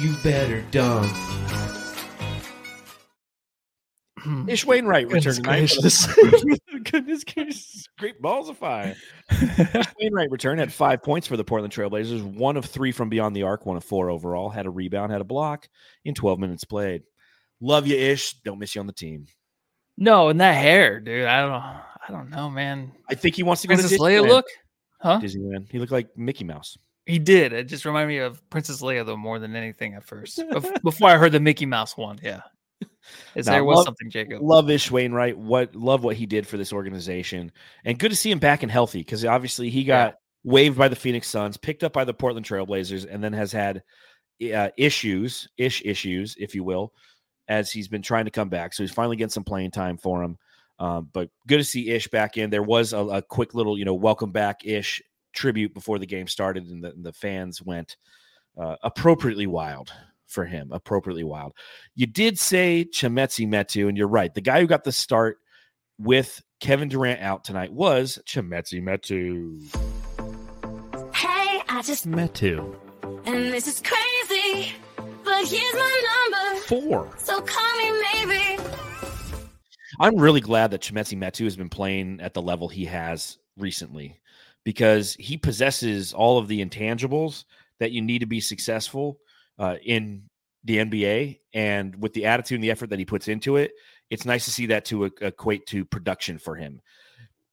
H: You better dunk.
A: Hmm. Ish Wainwright returned tonight. Goodness gracious. Great balls of fire. Wainwright returned had five points for the Portland Trailblazers, one of three from beyond the arc, one of four overall, had a rebound, had a block in 12 minutes played. Love you, Ish. Don't miss you on the team.
B: No, and that hair, dude. I don't know. I don't know, man.
A: I think he wants to go
B: Princess
A: to
B: Leia look? Huh?
A: Disneyland. He looked like Mickey Mouse.
B: He did. It just reminded me of Princess Leia, though, more than anything at first. Before I heard the Mickey Mouse one. Yeah. Is there was
A: love,
B: something, Jacob?
A: Love Ish Wainwright. What love what he did for this organization, and good to see him back and healthy because obviously he got yeah. waived by the Phoenix Suns, picked up by the Portland Trailblazers, and then has had uh, issues, ish issues, if you will, as he's been trying to come back. So he's finally getting some playing time for him. Um, but good to see Ish back in. There was a, a quick little, you know, welcome back Ish tribute before the game started, and the, and the fans went uh, appropriately wild for him, appropriately wild. You did say Chimezie Metu, and you're right. The guy who got the start with Kevin Durant out tonight was Chimezie Metu.
D: Hey, I just met
A: Metu.
D: And this is crazy, but here's my number.
A: Four.
D: So call me maybe.
A: I'm really glad that Chimezie Metu has been playing at the level he has recently because he possesses all of the intangibles that you need to be successful uh, in the NBA, and with the attitude and the effort that he puts into it, it's nice to see that to equate to production for him.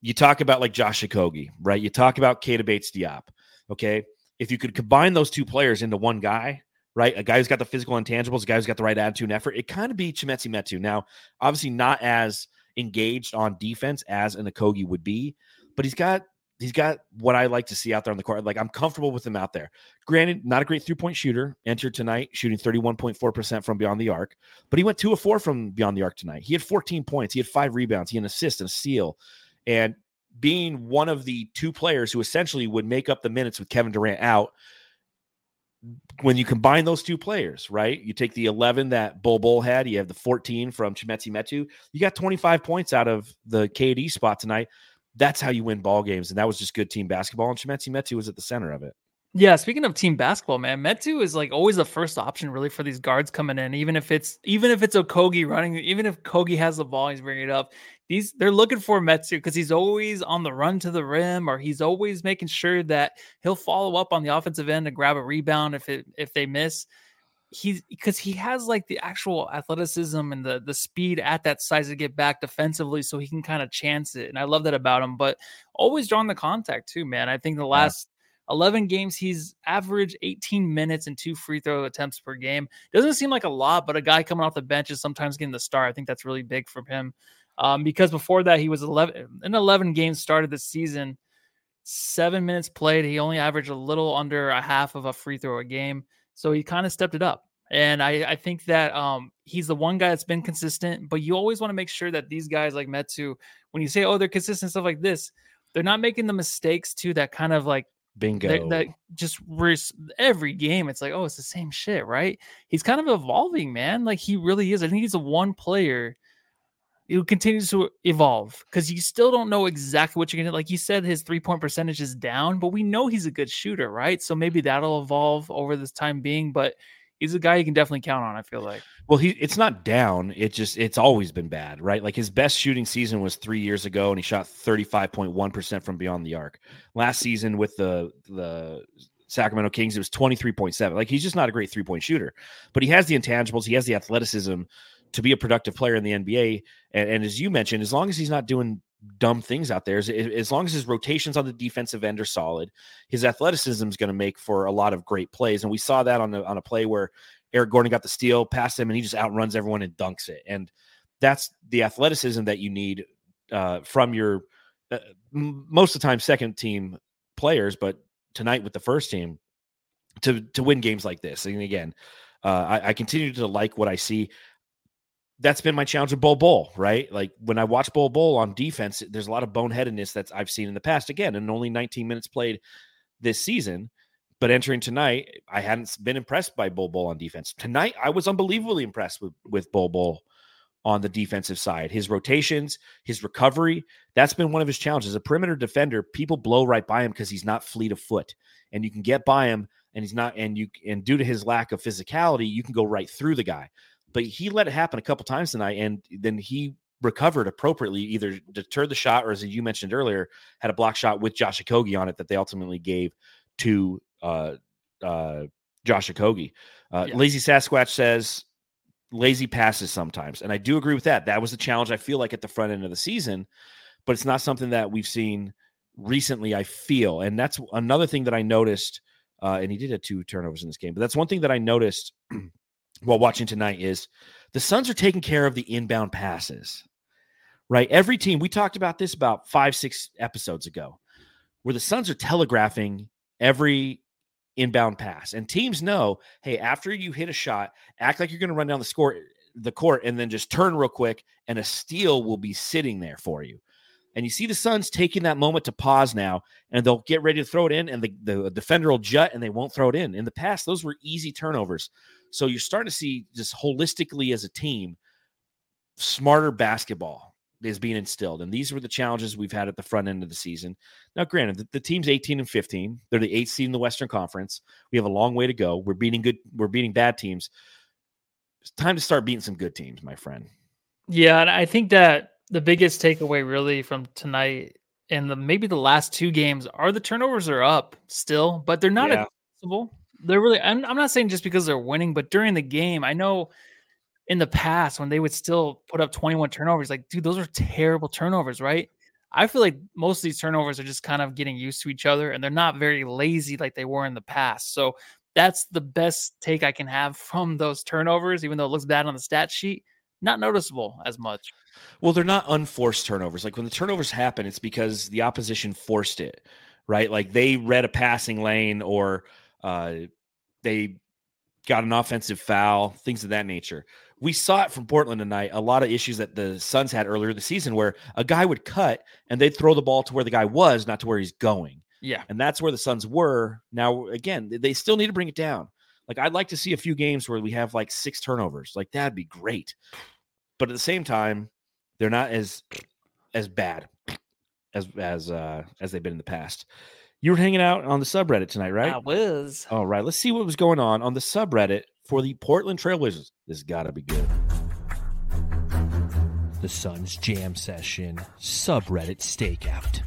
A: You talk about like Josh Okogie, right? You talk about Keita Bates Diop. Okay. If you could combine those two players into one guy, right? A guy who's got the physical intangibles, a guy who's got the right attitude and effort, it kind of be Chimezie Metu. Now, obviously not as engaged on defense as an Okogie would be, but he's got he's got what I like to see out there on the court. Like I'm comfortable with him out there. Granted, not a great three point shooter. Entered tonight shooting 31.4% from beyond the arc, but he went two of four from beyond the arc tonight. He had 14 points, he had five rebounds, he had an assist and a steal. And being one of the two players who essentially would make up the minutes with Kevin Durant out. When you combine those two players, right? You take the 11 that Bol Bol had, you have the 14 from Chimezie Metu. You got 25 points out of the KD spot tonight that's how you win ball games. And that was just good team basketball. And Chimezie Metu was at the center of it.
B: Yeah, speaking of team basketball, man, Metu is like always the first option really for these guards coming in. Even if it's even if it's Okogie running, even if Kogi has the ball, he's bringing it up. These they're looking for Metu because he's always on the run to the rim, or he's always making sure that he'll follow up on the offensive end to grab a rebound if it if they miss he's because he has like the actual athleticism and the the speed at that size to get back defensively so he can kind of chance it and i love that about him but always drawing the contact too man i think the last yeah. 11 games he's averaged 18 minutes and two free throw attempts per game doesn't seem like a lot but a guy coming off the bench is sometimes getting the start i think that's really big for him um, because before that he was 11 in 11 games started the season seven minutes played he only averaged a little under a half of a free throw a game so he kind of stepped it up. And I, I think that um, he's the one guy that's been consistent, but you always want to make sure that these guys like Metu, when you say, oh, they're consistent, stuff like this, they're not making the mistakes too that kind of like
A: bingo.
B: that, just res- every game it's like oh it's the same shit right? He's kind of evolving man like he really is i think he's a one player it continues to evolve because you still don't know exactly what you're gonna like you said his three point percentage is down but we know he's a good shooter right? So maybe that'll evolve over this time being but he's a guy you can definitely count on i feel like
A: well he it's not down it just it's always been bad right like his best shooting season was three years ago and he shot 35.1% from beyond the arc last season with the the Sacramento Kings, it was 23.7. Like he's just not a great three point shooter, but he has the intangibles, he has the athleticism to be a productive player in the NBA. And, and, as you mentioned, as long as he's not doing dumb things out there, as, long as his rotations on the defensive end are solid, his athleticism is going to make for a lot of great plays. And we saw that on a, on a play where Eric Gordon got the steal past him and he just outruns everyone and dunks it. And that's the athleticism that you need uh, from your uh, most of the time second team players, but tonight with the first team to to win games like this. And again, uh, I, I, continue to like what I see that's been my challenge with Bol Bol, right? Like when I watch Bol Bol on defense, there's a lot of boneheadedness that I've seen in the past. Again, and only 19 minutes played this season. But entering tonight, I hadn't been impressed by Bol Bol on defense. Tonight, I was unbelievably impressed with with Bol Bol on the defensive side. His rotations, his recovery, that's been one of his challenges. A perimeter defender, people blow right by him because he's not fleet of foot. And you can get by him and he's not and you and due to his lack of physicality, you can go right through the guy but he let it happen a couple times tonight, and then he recovered appropriately, either deterred the shot or, as you mentioned earlier, had a block shot with Josh Okogie on it that they ultimately gave to uh, uh, Josh Okogie. Uh, yeah. Lazy Sasquatch says lazy passes sometimes, and I do agree with that. That was the challenge I feel like at the front end of the season, but it's not something that we've seen recently. I feel, and that's another thing that I noticed. Uh, and he did have two turnovers in this game, but that's one thing that I noticed while watching tonight is the Suns are taking care of the inbound passes, right? Every team, we talked about this about five, six episodes ago, where the Suns are telegraphing every inbound pass. And teams know, hey, after you hit a shot, act like you're going to run down the score the court and then just turn real quick and a steal will be sitting there for you. And you see the Suns taking that moment to pause now, and they'll get ready to throw it in, and the, the defender will jut and they won't throw it in. In the past, those were easy turnovers. So you're starting to see just holistically as a team, smarter basketball is being instilled. And these were the challenges we've had at the front end of the season. Now, granted, the, the, team's 18 and 15. They're the eighth seed in the Western Conference. We have a long way to go. We're beating good, we're beating bad teams. It's time to start beating some good teams, my friend.
B: Yeah, and I think that the biggest takeaway really from tonight and the maybe the last two games are the turnovers are up still, but they're not yeah. accessible they're really I'm, I'm not saying just because they're winning but during the game i know in the past when they would still put up 21 turnovers, like, dude, those are terrible turnovers, right? I feel like most of these turnovers are just kind of getting used to each other and they're not very lazy like they were in the past. So that's the best take I can have from those turnovers, even though it looks bad on the stat sheet. Not noticeable as much.
A: Well, they're not unforced turnovers. Like when the turnovers happen, it's because the opposition forced it, right? Like they read a passing lane or uh, they got an offensive foul, things of that nature. We saw it from Portland tonight. A lot of issues that the Suns had earlier in the season where a guy would cut and they'd throw the ball to where the guy was, not to where he's going.
B: Yeah.
A: And that's where the Suns were. Now, again, they still need to bring it down. Like, I'd like to see a few games where we have like six turnovers. Like, that'd be great. But at the same time, they're not as as bad as as uh as they've been in the past. You were hanging out on the subreddit tonight, right?
B: I was.
A: All right, let's see what was going on on the subreddit for the Portland Trailblazers. This got to be good.
H: The Suns Jam Session subreddit stakeout.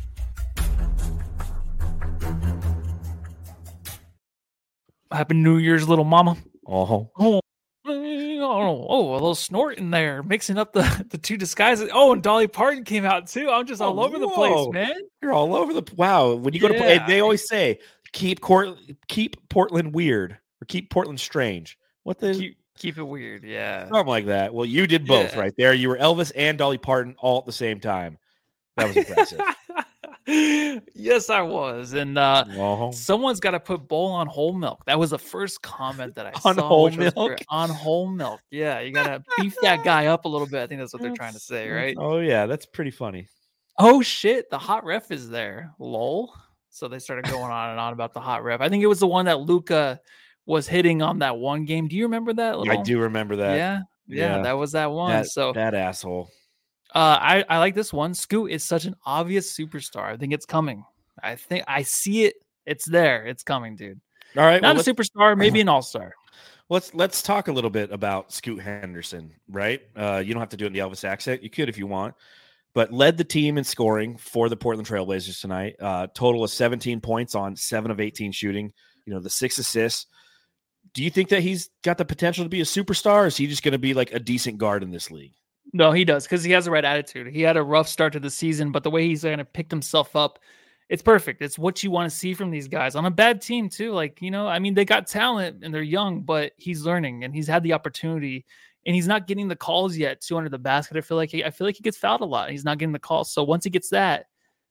B: Happy New Year's, little mama.
A: Oh,
B: Oh, oh, oh, a little snort in there, mixing up the, the two disguises. Oh, and Dolly Parton came out too. I'm just all
A: Oh,
B: over the place, man.
A: you're all over the wow. When you go to play, they always say keep Court, keep Portland weird or keep Portland strange. What the
B: Keep, keep it weird, yeah.
A: something like that? Well, you did both
B: Yeah.
A: right there. You were Elvis and Dolly Parton all at the same time. That was impressive.
B: yes, I was. And uh someone's got to put Bol on whole milk. That was the first comment that I
A: On
B: saw.
A: whole milk?
B: On whole milk. Yeah, you got to beef that guy up a little bit. I think that's what they're trying to say, right?
A: Oh yeah, that's pretty funny.
B: Oh shit, the hot ref is there. Lol. So they started going on and on about the hot ref. I think it was the one that Luka was hitting on that one game. Do you remember that?
A: I do remember that.
B: Yeah, yeah,
A: Yeah.
B: that was that one.
A: That,
B: so
A: that asshole.
B: Uh, I I like this one. Scoot is such an obvious superstar. I think it's coming. I think I see it. It's there. It's coming, dude.
A: All right,
B: Not
A: let's-
B: a superstar, maybe an all star.
A: Let's let's talk a little bit about Scoot Henderson, right? Uh, you don't have to do it in the Elvis accent. You could if you want, but led the team in scoring for the Portland Trailblazers tonight. Uh, total of 17 points on seven of 18 shooting. You know, the six assists. Do you think that he's got the potential to be a superstar? Or is he just going to be like a decent guard in this league?
B: No, he does because he has the right attitude. He had a rough start to the season, but the way he's kind of picked himself up, it's perfect. It's what you want to see from these guys on a bad team too. Like you know, I mean, they got talent and they're young, but he's learning and he's had the opportunity, and he's not getting the calls yet. Too under the basket, I feel like he, I feel like he gets fouled a lot. He's not getting the calls. So once he gets that,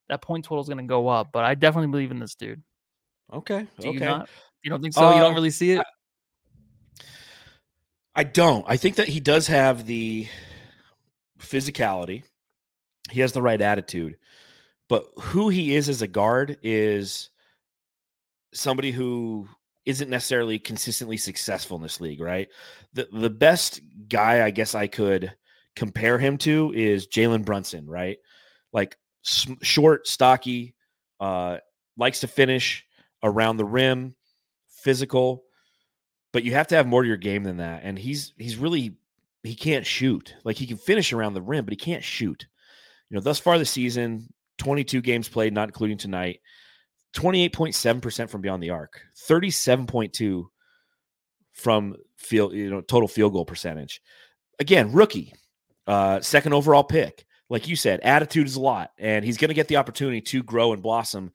B: that point total is going to go up. But I definitely believe in this dude.
A: Okay.
B: Do
A: okay.
B: you not? You don't think so? you
A: Uh,
B: don't really see it?
A: I don't. I think that he does have the physicality. He has the right attitude. But who he is as a guard is somebody who isn't necessarily consistently successful in this league, right? The the best guy I guess I could compare him to is Jalen Brunson, right? Like s- short, stocky, uh, likes to finish around the rim, physical, but you have to have more to your game than that. And he's he's really he can't shoot. Like he can finish around the rim, but he can't shoot. You know, thus far this season, 22 games played, not including tonight, 28.7% from beyond the arc, 37.2 from field, you know, total field goal percentage. Again, rookie, uh, second overall pick. Like you said, attitude is a lot, and he's going to get the opportunity to grow and blossom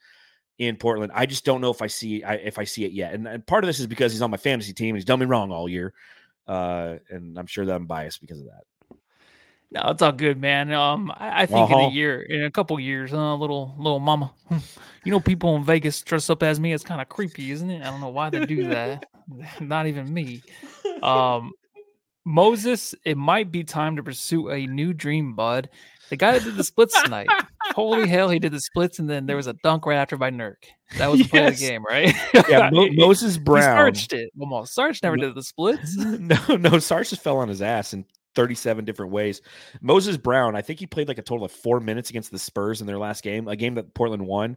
A: in Portland. I just don't know if I see I, if I see it yet. And, and part of this is because he's on my fantasy team. He's done me wrong all year, uh, and I'm sure that I'm biased because of that.
B: No, it's all good, man. Um, I, I think in
A: Uh-huh.
B: a year, in a couple years, uh, little little mama, you know, people in Vegas dress up as me. It's kind of creepy, isn't it? I don't know why they do that. Not even me. Um, Moses, it might be time to pursue a new dream, bud. The guy that did the splits tonight. Holy hell, he did the splits, and then there was a dunk right after by Nurk. That was the play of the game, right?
A: Yeah, Mo- Moses
B: He
A: Brown.
B: starched it almost. Sarge never
A: No-
B: did the splits.
A: no, no, Sarge just fell on his ass in 37 different ways. Moses Brown, I think he played like a total of four minutes against the Spurs in their last game, a game that Portland won.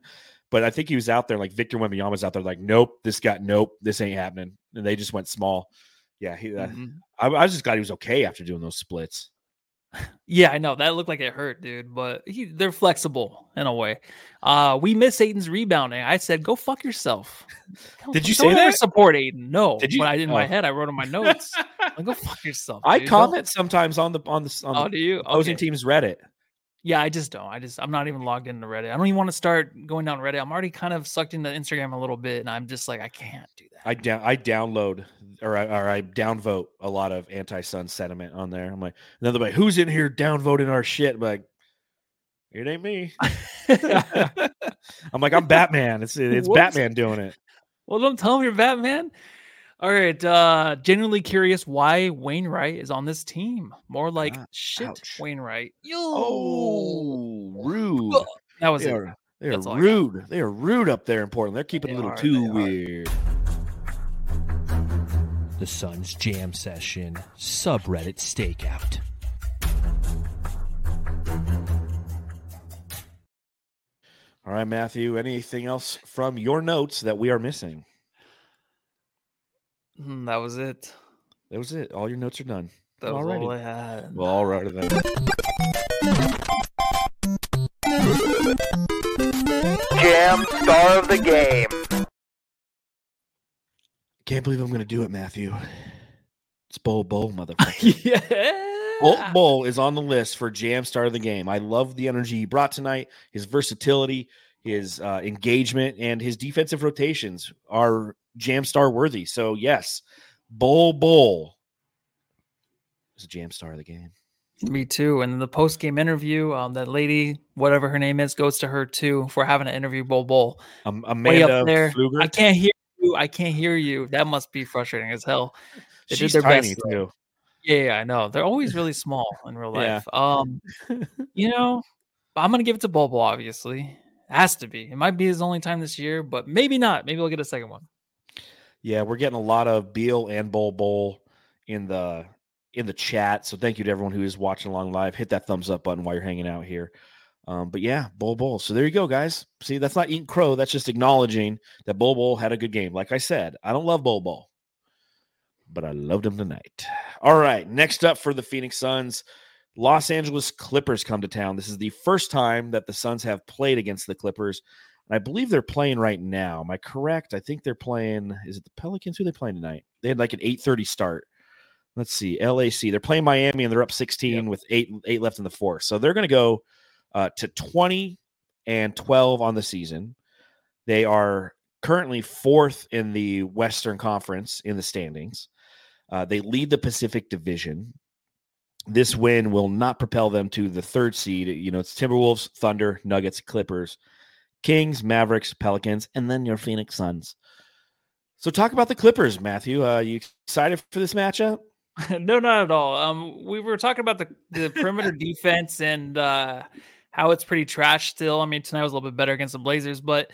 A: But I think he was out there like Victor Wembanyama was out there like, nope, this got nope, this ain't happening, and they just went small. Yeah, he. Uh,
B: Mhm.
A: I, I was just glad he was okay after doing those splits.
B: Yeah, I know that looked like it hurt, dude. But he, they're flexible in a way. Uh, we miss Ayton's rebounding. I said, "Go fuck yourself."
A: Did you say that?
B: support Aiden? No.
A: Did you?
B: But I did in my
A: Oh.
B: head. I wrote in my notes. like, go fuck yourself.
A: I
B: dude. Don't-
A: comment sometimes on the on the on
B: Oh,
A: the
B: do you?
A: opposing
B: Okay.
A: team's Reddit.
B: Yeah, I just don't. I just I'm not even logged into Reddit. I don't even want to start going down Reddit. I'm already kind of sucked into Instagram a little bit, and I'm just like, I can't.
A: I down I download or I or I downvote a lot of anti-sun sentiment on there. I'm like, another like, who's in here downvoting our shit? I'm like, it ain't me. I'm like, I'm Batman. It's it's
B: Whoops.
A: Batman doing it.
B: Well, don't tell me you're Batman. All right. Uh genuinely curious why Wainwright is on this team. More like
A: Ah,
B: shit
A: ouch.
B: Wainwright. Yo.
A: Oh, rude.
B: That was
A: They
B: it.
A: are, they are rude. They are rude up there in Portland. They're keeping
B: They
A: it a little
B: are,
A: too
B: weird. are.
A: Weird.
H: The Sun's Jam Session subreddit stakeout.
A: All right, Matthew. Anything else from your notes that we are missing?
B: Mm, that was it.
A: That was it. All your notes are done.
B: That was
A: Alrighty.
B: all I had.
A: Well, all right then.
I: Jam star of the game.
A: Can't believe I'm going to do it, Matthew. It's Bol Bol, motherfucker.
B: yeah.
A: Bol Bol is on the list for Jam Star of the Game. I love the energy he brought tonight, his versatility, his uh, engagement, and his defensive rotations are Jam Star worthy. So, yes, Bol Bol is a Jam Star of the game.
B: Me too. And the post game interview, um, that lady, whatever her name is, goes to her too for having an interview Bol Bol.
A: Um,
B: Way up there. I can't hear you. I can't hear you. That must be frustrating as hell. They did
A: She's
B: their
A: tiny
B: best,
A: too.
B: Yeah, yeah, I know. They're always really small in real
A: Yeah.
B: life. Um, you know, I'm gonna give it to Bobo. Obviously, it has to be. It might be his only time this year, but maybe not. Maybe we'll get a second one.
A: Yeah, we're getting a lot of Beal and Bol in the in the chat. So thank you to everyone who is watching along live. Hit that thumbs up button while you're hanging out here. Um, but yeah, Bol Bol. So there you go, guys. See, that's not eating crow. That's just acknowledging that Bol Bol had a good game. Like I said, I don't love Bol Bol, but I loved him tonight. All right, next up for the Phoenix Suns, Los Angeles Clippers come to town. This is the first time that the Suns have played against the Clippers. And I believe they're playing right now. Am I correct? I think they're playing. Is it the Pelicans? Who are they playing tonight? They had like an 8:30 start. Let's see. LAC. They're playing Miami and they're up 16 with eight eight left in the fourth. So they're going to go uh, to 20 and 12 on the season. They are currently fourth in the Western Conference in the standings. Uh, they lead the Pacific Division. This win will not propel them to the third seed. You know, it's Timberwolves, Thunder, Nuggets, Clippers, Kings, Mavericks, Pelicans, and then your Phoenix Suns. So, talk about the Clippers, Matthew. Uh, you excited for this matchup?
B: no, not at all. Um, we were talking about the, the perimeter defense and uh, how it's pretty trash still. I mean, tonight was a little bit better against the Blazers, but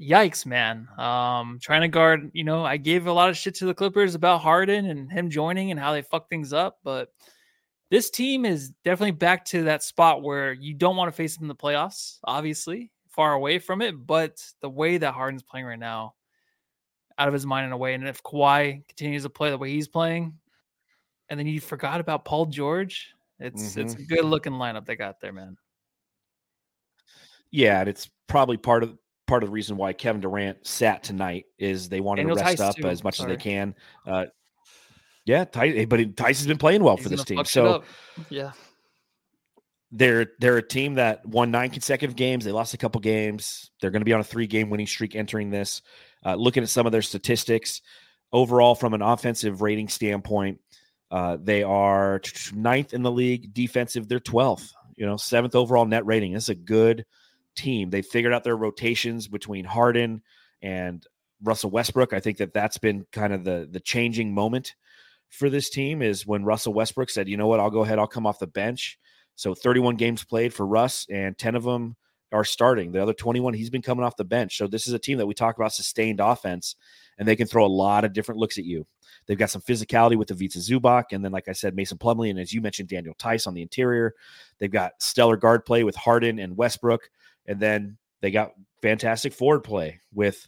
B: yikes, man. Um, trying to guard, you know, I gave a lot of shit to the Clippers about Harden and him joining and how they fuck things up, but this team is definitely back to that spot where you don't want to face them in the playoffs, obviously, far away from it. But the way that Harden's playing right now, out of his mind in a way, and if Kawhi continues to play the way he's playing, and then you forgot about Paul George. It's it's a good looking lineup they got there, man.
A: Yeah, and it's probably part of part of the reason why Kevin Durant sat tonight is they wanted
B: Daniel
A: to rest
B: Theis,
A: up
B: too.
A: as much as they can. Uh, yeah, Theis, but Theis has been playing well
B: He's
A: for this team. So
B: yeah,
A: they're they're a team that won nine consecutive games. They lost a couple games. They're going to be on a three game winning streak entering this. Uh, looking at some of their statistics overall from an offensive rating standpoint, uh, they are ninth in the league. Defensive, they're twelfth. You know, seventh overall net rating. This is a good team. They figured out their rotations between Harden and Russell Westbrook. I think that that's been kind of the the changing moment for this team is when Russell Westbrook said, "You know what? I'll go ahead. I'll come off the bench." So 31 games played for Russ, and 10 of them are starting. The other 21, he's been coming off the bench. So this is a team that we talk about sustained offense, and they can throw a lot of different looks at you. They've got some physicality with the Vita Zubac, and then, like I said, Mason Plumlee, and as you mentioned, Daniel Theis on the interior. They've got stellar guard play with Harden and Westbrook, and then they got fantastic forward play with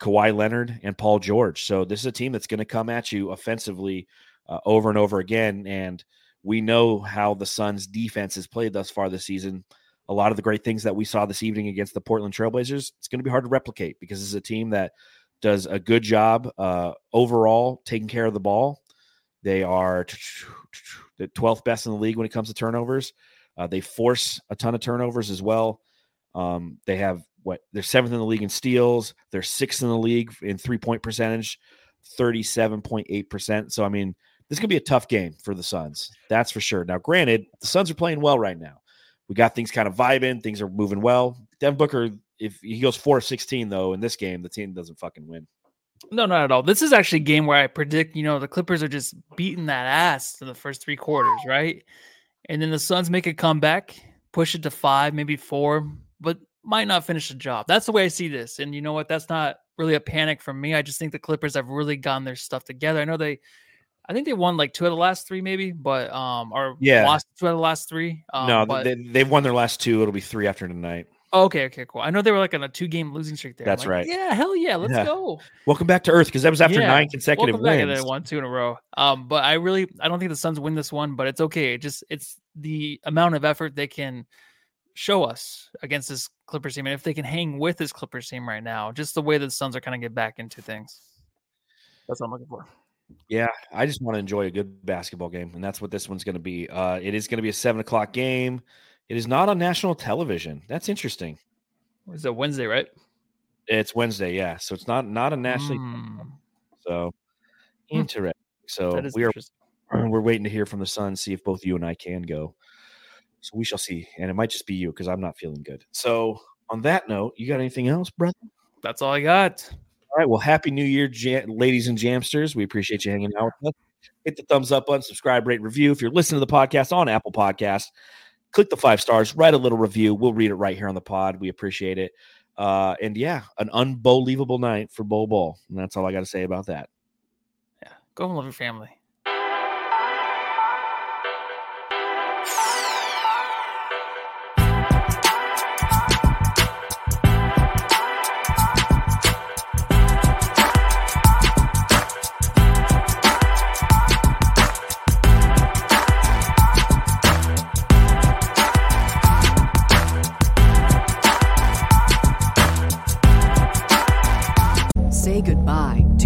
A: Kawhi Leonard and Paul George. So this is a team that's going to come at you offensively uh, over and over again. And we know how the Suns defense has played thus far this season. A lot of the great things that we saw this evening against the Portland Trailblazers, it's going to be hard to replicate because it's a team that does a good job uh, overall taking care of the ball. They are the 12th best in the league when it comes to turnovers. Uh, they force a ton of turnovers as well. Um, they have what they're seventh in the league in steals. They're sixth in the league in three point percentage, 37.8%. So, I mean, this to be a tough game for the Suns. That's for sure. Now, granted, the Suns are playing well right now. We got things kind of vibing, things are moving well. Devin Booker, if he goes 4 of 16, though, in this game, the team doesn't fucking win.
B: No, not at all. This is actually a game where I predict, you know, the Clippers are just beating that ass in the first three quarters, right? And then the Suns make a comeback, push it to five, maybe four, but might not finish the job. That's the way I see this. And you know what? That's not really a panic from me. I just think the Clippers have really gotten their stuff together. I know they I think they won like two of the last three, maybe, but um, or
A: yeah,
B: lost two of the last three. Um,
A: no,
B: but,
A: they, they've won their last two. It'll be three after tonight.
B: okay, okay, cool. I know they were like on a two-game losing streak there.
A: That's
B: like,
A: right.
B: Yeah, hell yeah, let's
A: Yeah.
B: go.
A: Welcome back to Earth because that was after
B: Yeah,
A: nine consecutive
B: welcome back,
A: wins.
B: They won two in a row. Um, but I really, I don't think the Suns win this one, but it's okay. It just it's the amount of effort they can show us against this Clippers team, and if they can hang with this Clippers team right now, just the way that the Suns are kind of get back into things. That's what I'm looking for.
A: Yeah, I just want to enjoy a good basketball game, and that's what this one's going to be. Uh, it is going to be a seven o'clock game. It is not on national television. That's interesting.
B: Is it Wednesday, right?
A: It's Wednesday, yeah. So it's not not a nationally.
B: Mm,
A: So interesting. So we are we're waiting to hear from the Suns, see if both you and I can go. So we shall see, and it might just be you because I'm not feeling good. So on that note, you got anything else, brother?
B: That's all I got.
A: All right. Well, happy New Year, jam- ladies and jamsters. We appreciate you hanging out with us. Hit the thumbs up button, subscribe, rate, review. If you're listening to the podcast on Apple Podcasts, click the five stars, write a little review. We'll read it right here on the pod. We appreciate it. Uh, and yeah, an unbelievable night for Bol Bol. And that's all I got to say about that.
B: Yeah, go and love your family.